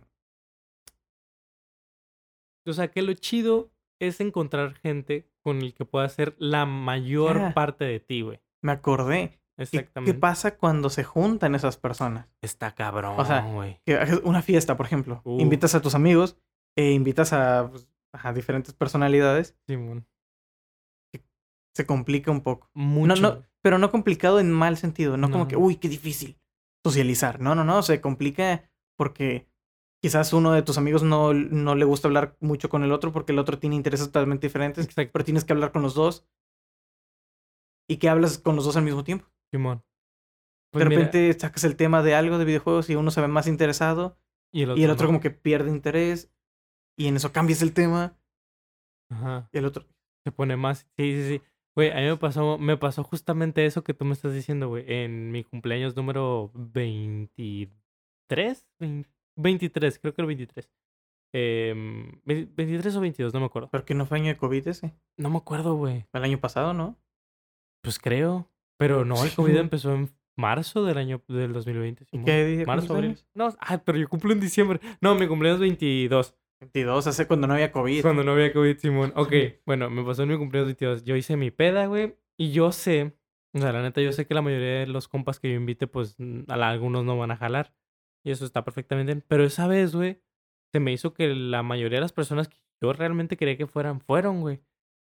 O sea, que lo chido es encontrar gente con el que pueda ser la mayor parte de ti, güey. me acordé. ¿Qué, Exactamente. qué pasa cuando se juntan esas personas? Está cabrón, O sea, güey. Una fiesta, por ejemplo. Invitas a tus amigos e invitas a, pues, a diferentes personalidades. Simón. Se complica un poco. Mucho. no, pero no complicado en mal sentido. No, como No. que, uy, qué difícil socializar. No, no, no. Se complica porque quizás uno de tus amigos no, no le gusta hablar mucho con el otro porque el otro tiene intereses totalmente diferentes. Exacto. Pero tienes que hablar con los dos. Y que hablas con los dos al mismo tiempo. Simón. Pues de mira, repente sacas el tema de algo de videojuegos y uno se ve más interesado y el otro, y el otro no. como que pierde interés y en eso cambias el tema Ajá. y el otro Se pone más. Sí, sí, sí. Güey, a mí me pasó, me pasó justamente eso que tú me estás diciendo, güey. En mi cumpleaños número 22, 23, 23, creo que el 23. Em, 23 o 22, no me acuerdo. ¿Pero que no fue año de COVID ese? No me acuerdo, güey. El año pasado, ¿no? Pues creo. Pero no, el COVID empezó en marzo del año del 2020. ¿Y qué día Marzo, abril. No, ah, pero yo cumplo en diciembre. No, mi cumpleaños 22. 22, hace cuando no había COVID. Cuando no había COVID, Simón. Ok, bueno, me pasó en mi cumpleaños 22. Yo hice mi peda, güey. Y yo sé, o sea, la neta, yo sé que la mayoría de los compas que yo invite, pues a algunos no van a jalar. Y eso está perfectamente bien. Pero esa vez, güey, se me hizo que la mayoría de las personas que yo realmente quería que fueran, fueron, güey.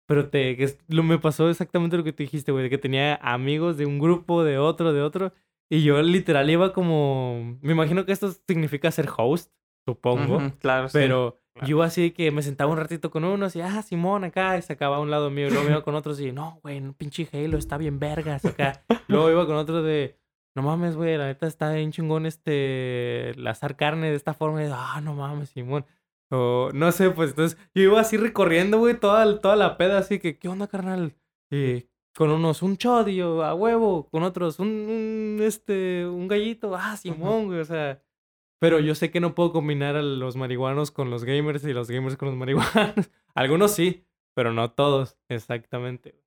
Pero te, que lo, me pasó exactamente lo que te dijiste, güey, de que tenía amigos de un grupo, de otro, de otro. Y yo literal iba como... Me imagino que esto significa ser host, supongo. claro, Pero yo así que me sentaba un ratito con unos y, ah, Simón, acá, y se acaba a un lado mío. Y luego me iba con otros y, no, güey, pinche Halo está bien vergas acá. luego iba con otro de, no mames, güey, la neta está bien chingón este, lazar carne de esta forma. Y, ah, no mames, Simón. O no sé, pues entonces yo iba así recorriendo, güey, toda, toda la peda, así que, ¿qué onda, carnal? Y con unos un chodio a huevo, con otros un, un, este, un gallito, ah, Simón, güey, o sea. Pero yo sé que no puedo combinar a los marihuanos con los gamers y los gamers con los marihuanos. Algunos sí, pero no todos, exactamente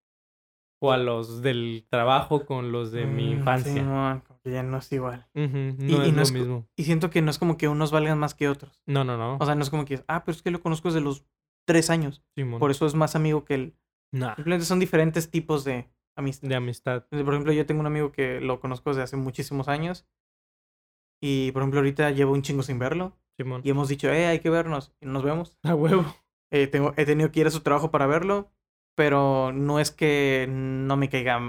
o a los del trabajo con los de mi Mm, infancia. Como que ya no es igual. No y es no lo es mismo. Y siento que no es como que unos valgan más que otros. No, no, no. O sea, no es como que, ah, pero es que lo conozco desde los tres años. Simón. Por eso es más amigo que él. Nah, Simplemente son diferentes tipos de amistad. de amistad. Por ejemplo, yo tengo un amigo que lo conozco desde hace muchísimos años. Y, por ejemplo, ahorita llevo un chingo sin verlo. Simón. Y hemos dicho, eh, hay que vernos. Y nos vemos. A huevo. Eh, tengo, he tenido que ir a su trabajo para verlo. Pero no es que no me caiga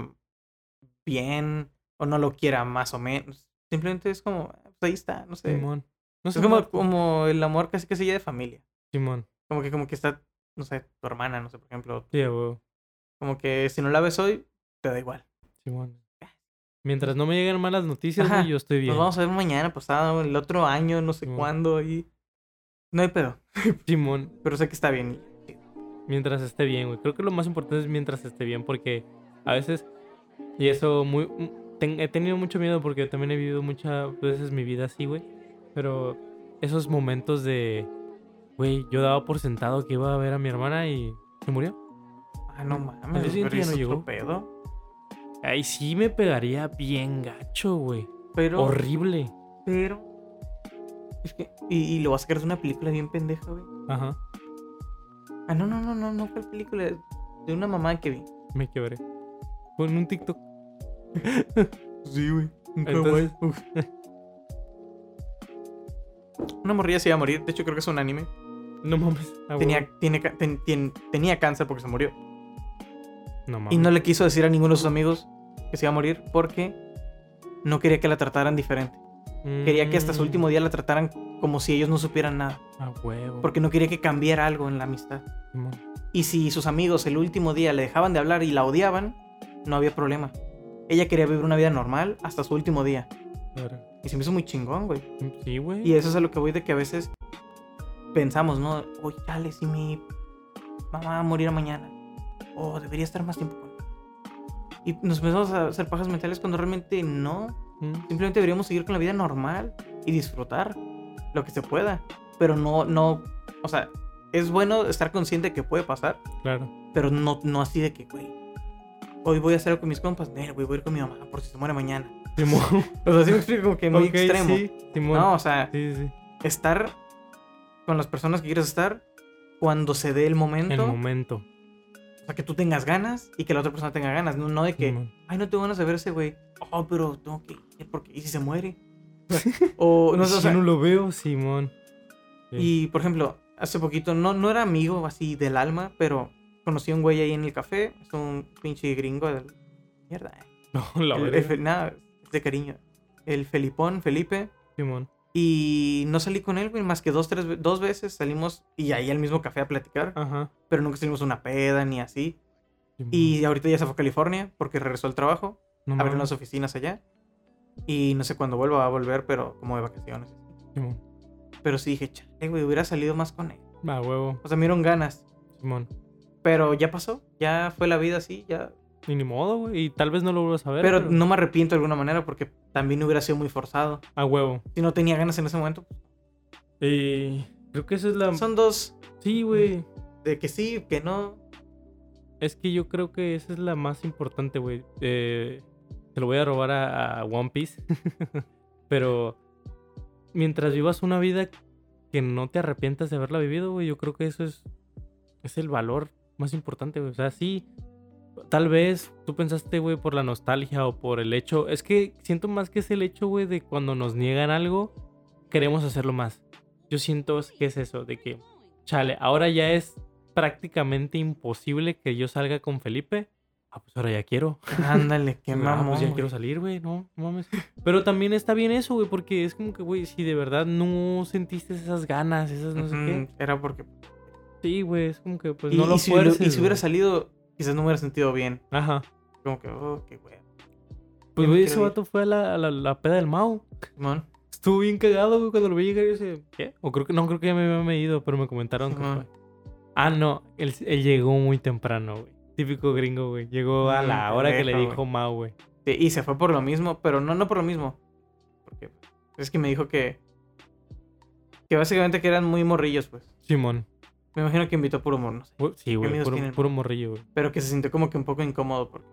bien o no lo quiera más o menos. Simplemente es como, pues ahí está, no sé. Simón. No Es sé como, más- como el amor casi que se de familia. Simón. Como que, como que está, no sé, tu hermana, no sé, por ejemplo. Sí, a huevo. Como que si no la ves hoy, te da igual. Simón. Mientras no me lleguen malas noticias, Ajá. yo estoy bien. Nos vamos a ver mañana, pasado, el otro año, no sé Simón. cuándo, y no hay pedo. Simón. Pero sé que está bien. Mientras esté bien, güey. Creo que lo más importante es mientras esté bien, porque a veces, y eso muy... ten- he tenido mucho miedo porque también he vivido muchas veces mi vida así, güey. Pero esos momentos de, güey, yo daba por sentado que iba a ver a mi hermana y se murió. Ah, no mames. pero ya no es llegó. pedo. Ahí sí me pegaría bien gacho, güey. Pero, Horrible. pero. Es que. Y, y lo vas a sacar de una película bien pendeja, güey. Ajá, Ah, no, no, no, no, no fue película. De una mamá que vi. me quebré. Con un TikTok. Sí, güey. Entonces- Una morrilla se iba a morir. De hecho, creo que es un anime. No mames. Tenía, tiene, ten- tenía cáncer porque se murió. No mames. Y no le quiso decir a ninguno de sus amigos que se iba a morir porque no quería que la trataran diferente. Quería que hasta su Mm, último día la trataran como si ellos no supieran nada. A huevo. Porque no quería que cambiara algo en la amistad. Y si sus amigos el último día le dejaban de hablar y la odiaban, no había problema. Ella quería vivir una vida normal hasta su último día. Claro. Y se me hizo muy chingón, güey. Sí, güey. Y eso es a lo que voy de que a veces pensamos, ¿no? Oye, dale, si mi mamá va a morir mañana. O debería estar más tiempo con Y nos empezamos a hacer pajas mentales cuando realmente no. Mm, Simplemente deberíamos seguir con la vida normal y disfrutar lo que se pueda. Pero no, no, o sea, es bueno estar consciente que puede pasar, Claro. pero no, no así de que, güey, hoy voy a hacer algo con mis compas, "Nel, güey, voy a ir con mi mamá por si se muere mañana. Simón. O sea, sí me explico como que muy Ok, extremo. Sí, Simón. No, o sea, Sí, sí. estar con las personas que quieres estar cuando se dé el momento. El momento. O sea, que tú tengas ganas y que la otra persona tenga ganas. No, no de que, ay, no tengo ganas de ver ese güey. Oh, pero tengo que ir porque, ¿y si se muere? o, no sé, o Si sea, no lo veo, Simón. Sí. Y, por ejemplo, hace poquito, no, no era amigo así del alma, pero conocí a un güey ahí en el café. Es un pinche gringo del... Mierda. eh. No, la. Fe- nada, es de cariño. El Felipón, Felipe. Simón. Y no salí con él, güey, más que dos, tres, dos veces salimos y ahí al mismo café a platicar. Ajá. Pero nunca salimos una peda ni así. Y ahorita ya se fue a California porque regresó al trabajo. No mames. las oficinas allá. Y no sé cuándo vuelva a volver, pero como de vacaciones. Simón. Pero sí dije, chale, güey, hubiera salido más con él. Va, huevo. O sea, me dieron ganas. Simón. Pero ya pasó. Ya fue la vida así. Ya Y ni modo, güey. Y tal vez no lo vuelvas a ver. Pero, no me arrepiento de alguna manera porque también hubiera sido muy forzado. A huevo. Si no tenía ganas en ese momento. Y creo que esa es la... Son dos Sí, güey. de que sí, que no. Es que yo creo que esa es la más importante, güey. Eh, te lo voy a robar a, a One Piece. Pero mientras vivas una vida que no te arrepientas de haberla vivido, güey, yo creo que eso es, es el valor más importante, güey. O sea, sí, tal vez tú pensaste, güey, por la nostalgia o por el hecho. Es que siento más que es el hecho, güey, de cuando nos niegan algo, queremos hacerlo más. Yo siento que es eso, de que, chale, ahora ya es prácticamente imposible que yo salga con Felipe. Ah, pues ahora ya quiero. Ándale, qué Ah, mamón. pues ya güey. quiero salir, güey, no, no mames. Pero también está bien eso, güey, porque es como que, güey, si de verdad no sentiste esas ganas, esas no sé qué. Era porque. Sí, güey, es como que, pues y, no lo si, lo- y si hubiera salido, quizás no me hubiera sentido bien. Ajá. Como que, oh, qué güey. Pues, güey, ese vato fue a la, a la, la peda del Mau. Simón. Estuvo bien cagado, güey, cuando lo vi llegar y yo dije, ¿qué? O creo que, no, creo que ya me había ido, pero me comentaron que Simón. fue. Ah, no, él, él llegó muy temprano, güey. Típico gringo, güey. Llegó a Mm, la hora que le dijo Mau, güey. Sí, y se fue por lo mismo, pero no, no por lo mismo. Porque es que me dijo que. Que básicamente que eran muy morrillos, pues. Simón. Me imagino que invitó puro humor, no sé. Sí, güey, puro, puro morrillo, güey. Pero que se sintió como que un poco incómodo porque.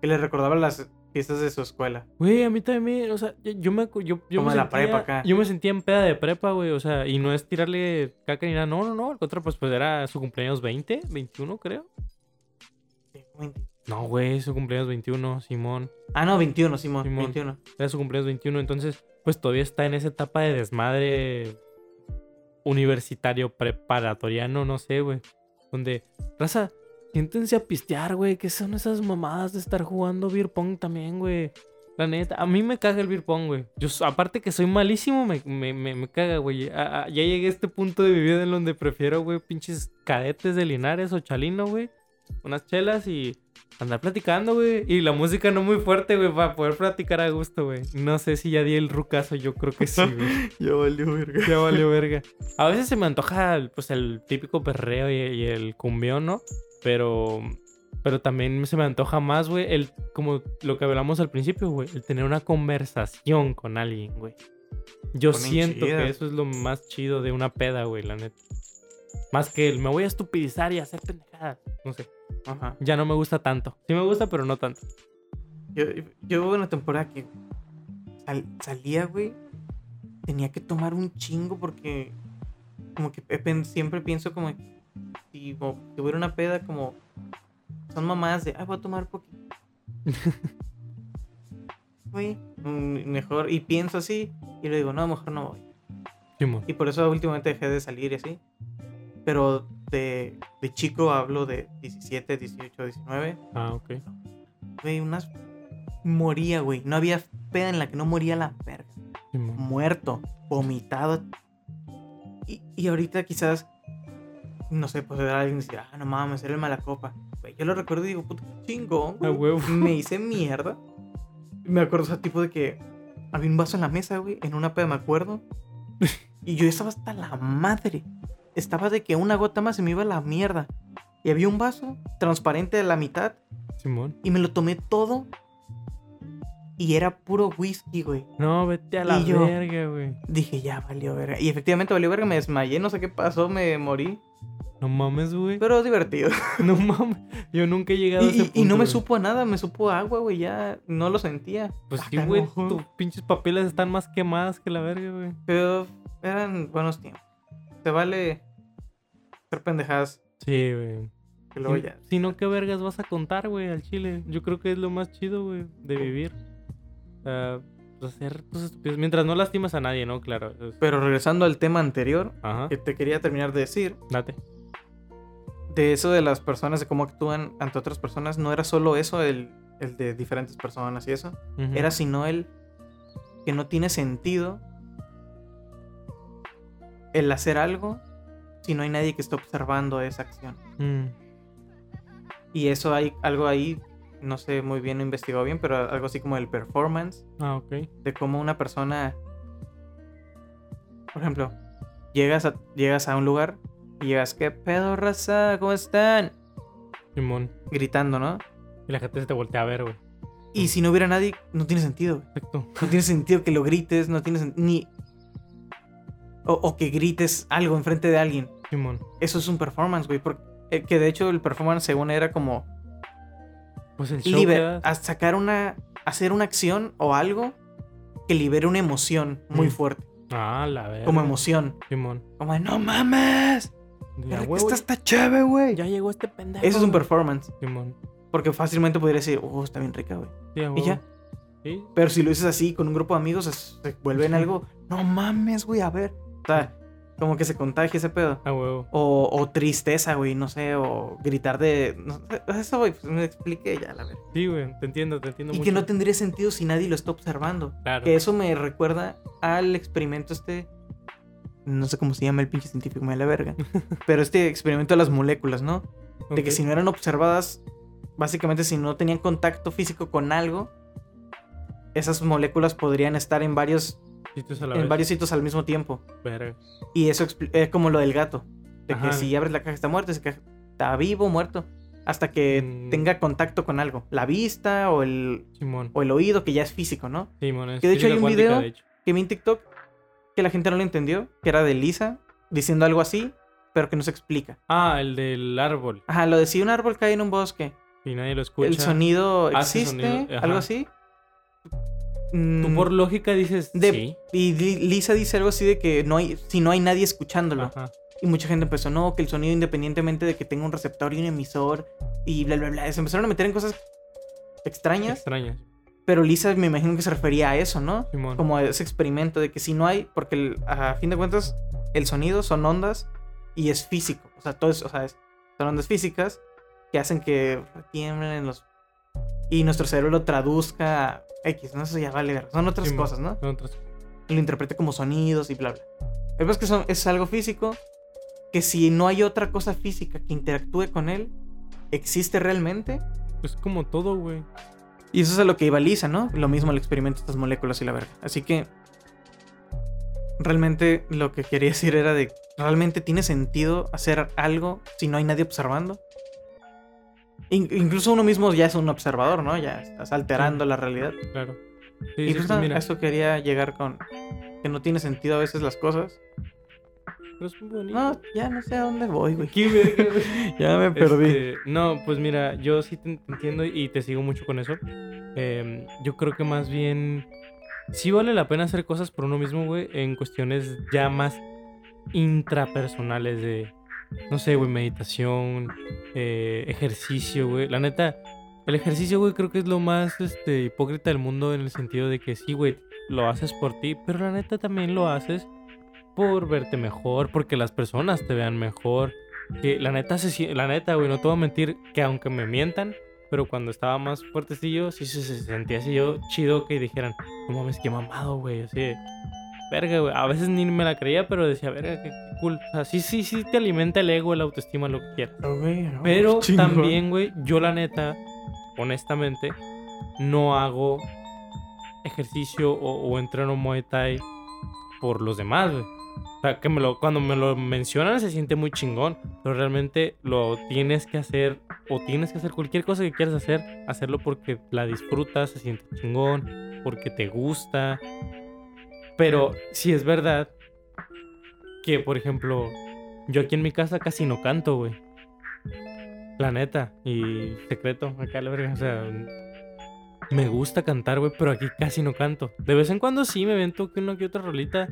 Que le recordaba las fiestas de su escuela. Güey, a mí también, o sea, yo, yo me, yo, yo Como me la sentía, prepa acá. yo me sentía en peda de prepa, güey, o sea, y no es tirarle caca ni nada, no, no, no, al contrario, pues, pues era su cumpleaños 20, 21, creo. Sí, 20. No, güey, su cumpleaños 21, Simón, Ah, no, 21, Simón, Simón. 21. era su cumpleaños 21, entonces, pues todavía está en esa etapa de desmadre universitario, preparatoriano, no sé, güey, donde, raza, siéntense a pistear, güey, ¿qué son esas mamadas de estar jugando beer también, güey? La neta, a mí me caga el beer güey. Yo, aparte que soy malísimo, me, me, me, me caga, güey. Ya llegué a este punto de mi vida en donde prefiero, güey, pinches cadetes de Linares o Chalino, güey. Unas chelas y andar platicando, güey. Y la música no muy fuerte, güey, para poder platicar a gusto, güey. No sé si ya di el rucazo, yo creo que sí, güey. Ya valió, verga. ya valió verga. A veces se me antoja, pues, el típico perreo y, y el cumbión, ¿no? Pero... Pero también se me antoja más, güey, el como lo que hablamos al principio, güey, el tener una conversación con alguien, güey. Yo Ponen siento chidas. que eso es lo más chido de una peda, güey, la neta. Más que el me voy a estupidizar y hacer pendejadas. No sé. Ajá. Ya no me gusta tanto. Sí me gusta, pero no tanto. Yo, yo hubo una temporada que sal- salía, güey. Tenía que tomar un chingo porque como que siempre pienso como si mo- tuviera una peda como son mamás de, ay, voy a tomar poquito. Güey, mm, mejor, y pienso así, y le digo, no, mejor no voy. Simón. Y por eso últimamente dejé de salir y así. Pero de, de chico hablo de 17, 18, 19. Ah, ok. Güey, unas. Moría, güey. No había peda en la que no moría la verga. Simón. Muerto, vomitado. Y, y ahorita quizás. No sé, pues alguien decir, ah, no mames, era el mala copa. Güey, yo lo recuerdo y digo, puto chingón. A güey. huevo. Me hice mierda. Me acuerdo, o sea, tipo de que había un vaso en la mesa, güey, en una peda, me acuerdo. Y yo estaba hasta la madre. Estaba de que una gota más se me iba a la mierda. Y había un vaso transparente de la mitad Simón. y me lo tomé todo. Y era puro whisky, güey. No, vete a la Y yo- verga, güey. Dije, ya valió verga. Y efectivamente valió verga, me desmayé, no sé qué pasó, me morí. No mames, güey. Pero divertido. No mames. Yo nunca he llegado Y, a ese y- punto. y no me güey. supo a nada, me supo a agua, güey, ya no lo sentía. Pues Ah, sí, güey. Tus pinches papeles están más quemadas que la verga, güey. Pero eran buenos tiempos. Se vale ser pendejadas Sí, güey. que luego Si- ya. Si no, ¿qué vergas vas a contar, güey, al chile? Yo creo que es lo más chido, güey, de vivir. Pues hacer cosas. Mientras no lastimas a nadie, ¿no? Claro. es- Pero regresando al tema anterior, Ajá. que te quería terminar de decir, Date. de eso de las personas, de cómo actúan ante otras personas, no era solo eso, el, el de diferentes personas y eso. Era sino el que no tiene sentido el hacer algo si no hay nadie que esté observando esa acción. Mm. Y eso hay algo ahí, no sé muy bien, no investigado bien, pero algo así como el performance, Ah, ok. de cómo una persona, por ejemplo, llegas a, llegas a un lugar y llegas, ¿qué pedo, raza? ¿Cómo están? Simón. Gritando, ¿no? Y la gente se te voltea a ver, güey. Y si no hubiera nadie, no tiene sentido. Exacto. No tiene sentido que lo grites, no tiene ni... O, o que grites algo enfrente de alguien. Simón. Eso es un performance, güey. Porque, eh, que de hecho el performance según era como Pues el show liber- a sacar una... Hacer una acción o algo que libere una emoción muy Mm. fuerte. Ah, la verdad. Como emoción. Simón. Como de, no mames. Ya, Esta está chévere, güey. ya llegó este pendejo. Eso es un performance. Simón. Porque fácilmente podría decir, oh, está bien rica, güey. Sí, a Y ya. Sí. Pero si lo dices así con un grupo de amigos, se vuelve en algo, no mames, güey, a ver. Sea, como que se contagia ese pedo. A huevo. O, o tristeza, güey, no sé, o gritar de... no sé, eso, güey, pues me expliqué ya, la verdad. Sí, güey. Te entiendo, te entiendo Y mucho. que no tendría sentido si nadie lo está observando. Claro. Que eso me recuerda al experimento este... No sé cómo se llama el pinche científico, me da la verga. Pero este experimento de las moléculas, ¿no? De que si no eran observadas, básicamente si no tenían contacto físico con algo, esas moléculas podrían estar en varios, Sitios a la en vez. varios sitios al mismo tiempo. Verga. Y eso es como lo del gato. De que si abres la caja está muerto, está vivo muerto. Hasta que Mm. tenga contacto con algo. La vista o el, Simón. o el oído, que ya es físico, ¿no? Simón. es que de hecho hay un cuántica, video-. Que vi en TikTok que la gente no lo entendió, que era de Lisa diciendo algo así, pero que no se explica. Ah, el del árbol. Ajá, lo de si un árbol cae en un bosque. Y nadie lo escucha. el sonido existe, sonido, algo así. Tú Mm, por lógica dices de- sí. Y Li- Lisa dice algo así de que no hay, si no hay nadie escuchándolo. Ajá. Y mucha gente empezó, no, que el sonido independientemente de que tenga un receptor y un emisor y bla, bla, bla. Se empezaron a meter en cosas extrañas. Extrañas. Pero Lisa me imagino que se refería a eso, ¿no? Simón. Como a ese experimento de que si no hay, porque el- a fin de cuentas el sonido son ondas y es físico. O sea, todo es, o sea, es- son ondas físicas que hacen que tiemblen en los... Y nuestro cerebro lo traduzca X, ¿no? Eso ya vale ver. Son otras cosas, ¿no? Son otras- lo interprete como sonidos y bla, bla. El es que son- es algo físico que si no hay otra cosa física que interactúe con él, existe realmente. Es como todo, güey. Y eso es a lo que iba Lisa, ¿no? Lo mismo el experimento de estas moléculas y la verga. Así que realmente lo que quería decir era de, ¿realmente tiene sentido hacer algo si no hay nadie observando? In- incluso uno mismo ya es un observador, ¿no? Ya estás alterando la realidad. Claro. Sí, y sí, pues mira. a eso quería llegar con que no tiene sentido a veces las cosas. pero es muy bonito. No, ya no sé a dónde voy, güey. Ya me perdí. Este, no, pues mira, yo sí te te entiendo y te sigo mucho con eso. Em, yo creo que más bien sí vale la pena hacer cosas por uno mismo, güey, en cuestiones ya más intrapersonales de, no sé, güey, meditación, eh, ejercicio, güey. La neta, el ejercicio, güey, creo que es lo más este, hipócrita del mundo en el sentido de que sí, güey, lo haces por ti, pero la neta también lo haces por verte mejor, porque las personas te vean mejor. Que la neta, se, la neta, güey, no te voy a mentir que aunque me mientan, pero cuando estaba más fuertecillo, sí se, se sentía así yo chido que dijeran, no mames, qué mamado, güey, así verga, güey. A veces ni me la creía, pero decía, verga, qué cool. O sea, sí, sí, sí te alimenta el ego, la autoestima, lo que quieras. Pero también, güey, yo la neta, honestamente, no hago ejercicio o, o entreno Muay Thai por los demás, güey. O sea, que me lo, cuando me lo mencionan se siente muy chingón, pero realmente lo tienes que hacer o tienes que hacer cualquier cosa que quieras hacer, hacerlo porque la disfrutas, se siente chingón, porque te gusta. Pero si es verdad que, por ejemplo, yo aquí en mi casa casi no canto, güey. La neta, y secreto, acá la verga, o sea, me gusta cantar, güey, pero aquí casi no canto. De vez en cuando sí me vento que una que otra rolita,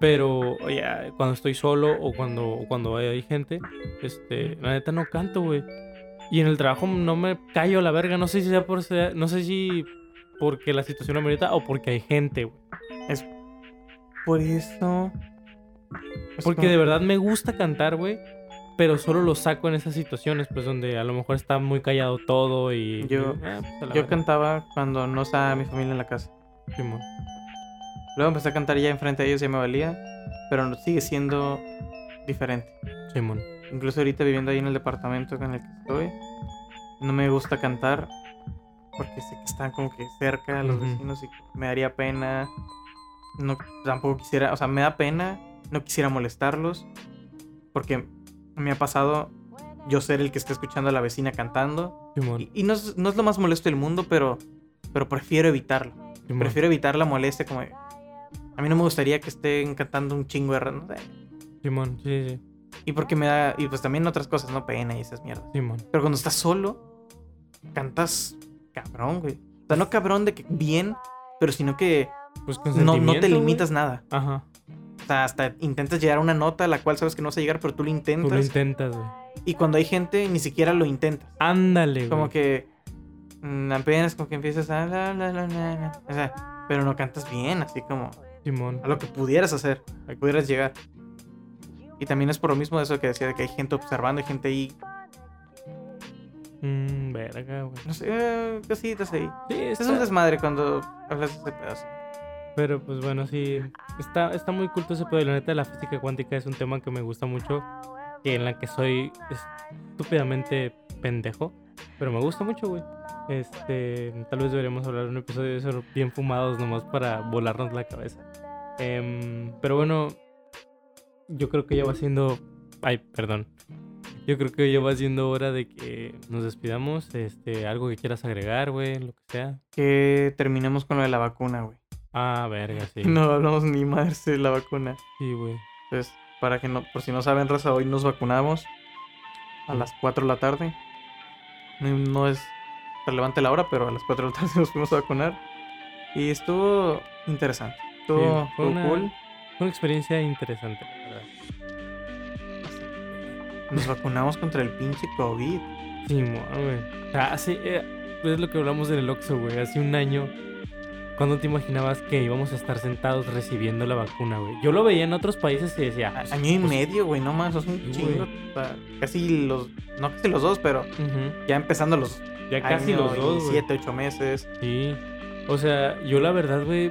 pero ya cuando estoy solo o cuando, o cuando hay gente, este, la neta no canto, güey. Y en el trabajo no me callo la verga, no sé si sea por ser- no sé si porque la situación amerita o porque hay gente, güey. Por eso. Porque de verdad me gusta cantar, güey. Pero solo lo saco en esas situaciones, pues donde a lo mejor está muy callado todo y. Yo- y, ah, pues, Yo cantaba cuando no estaba mi familia en la casa. Simón. Luego empecé a cantar ya enfrente de ellos, ya me valía. Pero sigue siendo diferente. Simón. Incluso ahorita viviendo ahí en el departamento en el que estoy, no me gusta cantar porque sé que están como que cerca los vecinos y me daría pena. No, tampoco quisiera, o sea, me da pena, no quisiera molestarlos porque me ha pasado yo ser el que está escuchando a la vecina cantando Y, y no, es, no es lo más molesto del mundo, pero, pero prefiero evitarlo. Simón. Prefiero evitar la molestia como... A mí no me gustaría que estén cantando un chingo de... No sé. Simón, sí, sí. Y porque me da... Y pues también otras cosas, ¿no? Pena y esas mierdas. Simón. Pero cuando estás solo, cantas cabrón, güey. O sea, no cabrón de que bien, pero sino que Pues con no, no te güey. limitas nada. Ajá. O sea, hasta intentas llegar a una nota a la cual sabes que no vas a llegar, pero tú lo Tú intentas. lo intentas, güey. y cuando hay gente, ni siquiera lo intentas. Ándale, Como güey. que mm, apenas como que empiezas a... la, la, la, la, la. O sea, pero no cantas bien, así como Simón. a lo que pudieras hacer, a que pudieras llegar. Y también es por lo mismo de eso que decía, de que hay gente observando, hay gente ahí, Mm, verga, güey. no sé, eh, cositas ahí. Sí, Es está- un desmadre cuando hablas de ese pedazo. Pero pues bueno, sí. Está, está muy culto ese pedo. Y la neta, la física cuántica es un tema que me gusta mucho. Y en la que soy estúpidamente pendejo. Pero me gusta mucho, güey. Este, tal vez deberíamos hablar un episodio de eso bien fumados nomás para volarnos la cabeza. Em, pero bueno, yo creo que ya va siendo... Ay, perdón. Yo creo que ya va siendo hora de que nos despidamos. Este, algo que quieras agregar, güey, lo que sea. Que terminemos con lo de la vacuna, güey. Ah, verga, sí. No hablamos ni más de la vacuna. Sí, güey. Pues, para que no, por si no saben, raza, hoy nos vacunamos a las 4 de la tarde. No, no es relevante la hora, pero a las 4 de la tarde nos fuimos a vacunar. Y estuvo interesante. Estuvo, Sí, fue una- cool. Fue una experiencia interesante, la verdad. Nos vacunamos contra el pinche COVID. Sí, güey. O sea, hace. eh, es lo que hablamos en el Oxxo, güey. Hace un año. ¿Cuándo te imaginabas que íbamos a estar sentados recibiendo la vacuna, güey? Yo lo veía en otros países y decía. A- pues, Año y pues, medio, güey, no más, es un Sí, chingo. güey. o sea, casi los, no casi los dos, pero ya empezando los Ya casi los dos, siete, ocho meses. Sí. O sea, yo la verdad, güey,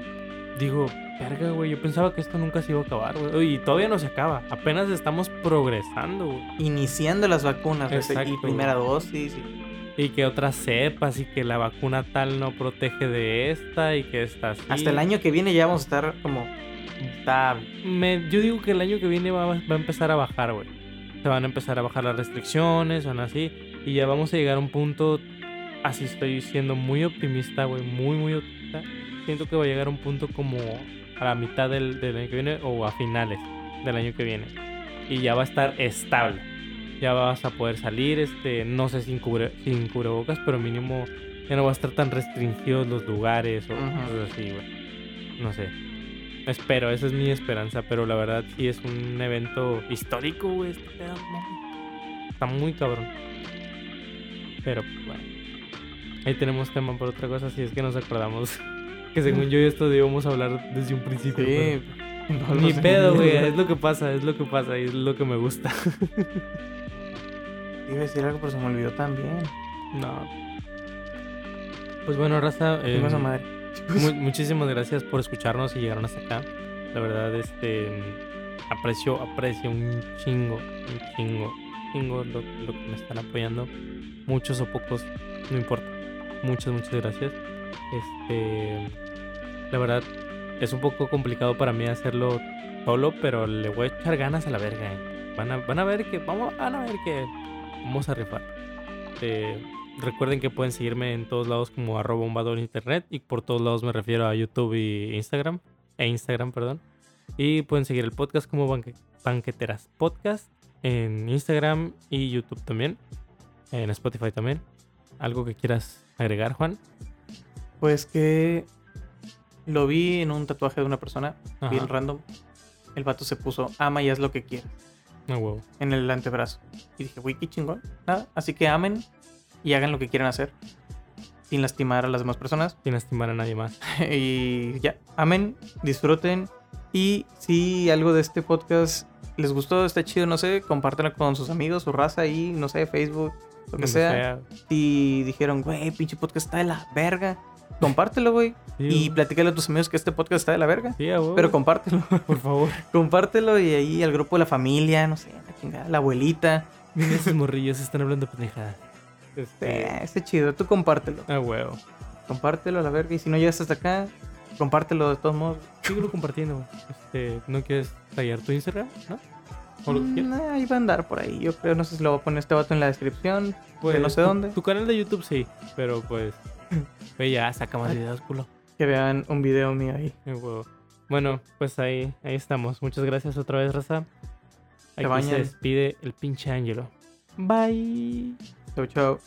digo, verga, güey, yo pensaba que esto nunca se iba a acabar, güey. Y todavía no se acaba. Apenas estamos progresando, güey. Iniciando las vacunas, Exacto, y primera dosis. y- Y que otras cepas y que la vacuna tal no protege de esta y que esta sí. Hasta el año que viene ya vamos a estar como estable. Me- yo digo que el año que viene va, va a empezar a bajar, güey. Se van a empezar a bajar las restricciones, van así. Y ya vamos a llegar a un punto. Así estoy siendo muy optimista, güey. Muy, muy optimista. Siento que va a llegar a un punto como a la mitad del, del año que viene o a finales del año que viene. Y ya va a estar estable. Ya vas a poder salir, este, no sé sin, cubre, sin cubrebocas, pero mínimo ya no va a estar tan restringidos los lugares o Ujú. cosas así, güey. No sé. Espero, esa es mi esperanza, pero la verdad sí es un evento histórico, güey. este pedo. Está muy cabrón. Pero, bueno. Ahí tenemos tema por otra cosa, si es que nos acordamos. que según yo esto debíamos hablar desde un principio. Sí. pero- no Ni pedo, güey. Es lo que pasa, es lo que pasa y es lo que me gusta. Iba a decir algo, pero se me olvidó también. no. Pues bueno, Raza. eh, a madre. Mu- muchísimas gracias por escucharnos y llegaron hasta acá. La verdad, este aprecio, aprecio un chingo, un chingo, chingo lo, lo que me están apoyando. Muchos o pocos, no importa. Muchas, muchas gracias. Este, la verdad, es un poco complicado para mí hacerlo solo, pero le voy a echar ganas a la verga. eh. Van a, van a ver que, vamos, van a ver que vamos a rifar. Eh, Recuerden que pueden seguirme en todos lados como arroba un valor internet y por todos lados me refiero a YouTube y Instagram. E Instagram, perdón. Y pueden seguir el podcast como Banque- Banqueteras Podcast en Instagram y YouTube también. En Spotify también. ¿Algo que quieras agregar, Juan? Pues que lo vi en un tatuaje de una persona, Ajá. bien random. El vato se puso ama y haz lo que quieras Ah, huevo. en el antebrazo. Y dije, güey, qué chingón. Nada, así que amen y hagan lo que quieran hacer sin lastimar a las demás personas. Sin lastimar a nadie más. y ya, amen, disfruten. Y si algo de este podcast les gustó, está chido, no sé, compártanlo con sus amigos, su raza ahí, no sé, Facebook, lo que sea. Si dijeron, güey, pinche podcast está de la verga, compártelo, güey. Sí, Y platícale a tus amigos que este podcast está de la verga. Sí. Pero compártelo, por favor. compártelo y ahí al grupo de la familia, no sé, la chingada, la abuelita. Miren esos morrillos, están hablando pendejadas. Este. Eh, está chido, tú compártelo. A huevo. Compártelo a la verga. Y si no llegas hasta acá, compártelo de todos modos. Síguelo compartiendo, güey. Este, ¿no quieres tallar tu Instagram? ¿No? O lo que Mm, quieras. eh, ahí va a andar por ahí. Yo creo, no sé si lo voy a poner este vato en la descripción. Pues, no sé tu- dónde. Tu canal de YouTube sí, pero pues. Ve ya, saca más videos, culo. Que vean un video mío ahí. Bueno, pues ahí, ahí estamos. Muchas gracias otra vez, Raza. Aquí se despide el pinche Ángelo. Bye. Chau, chau.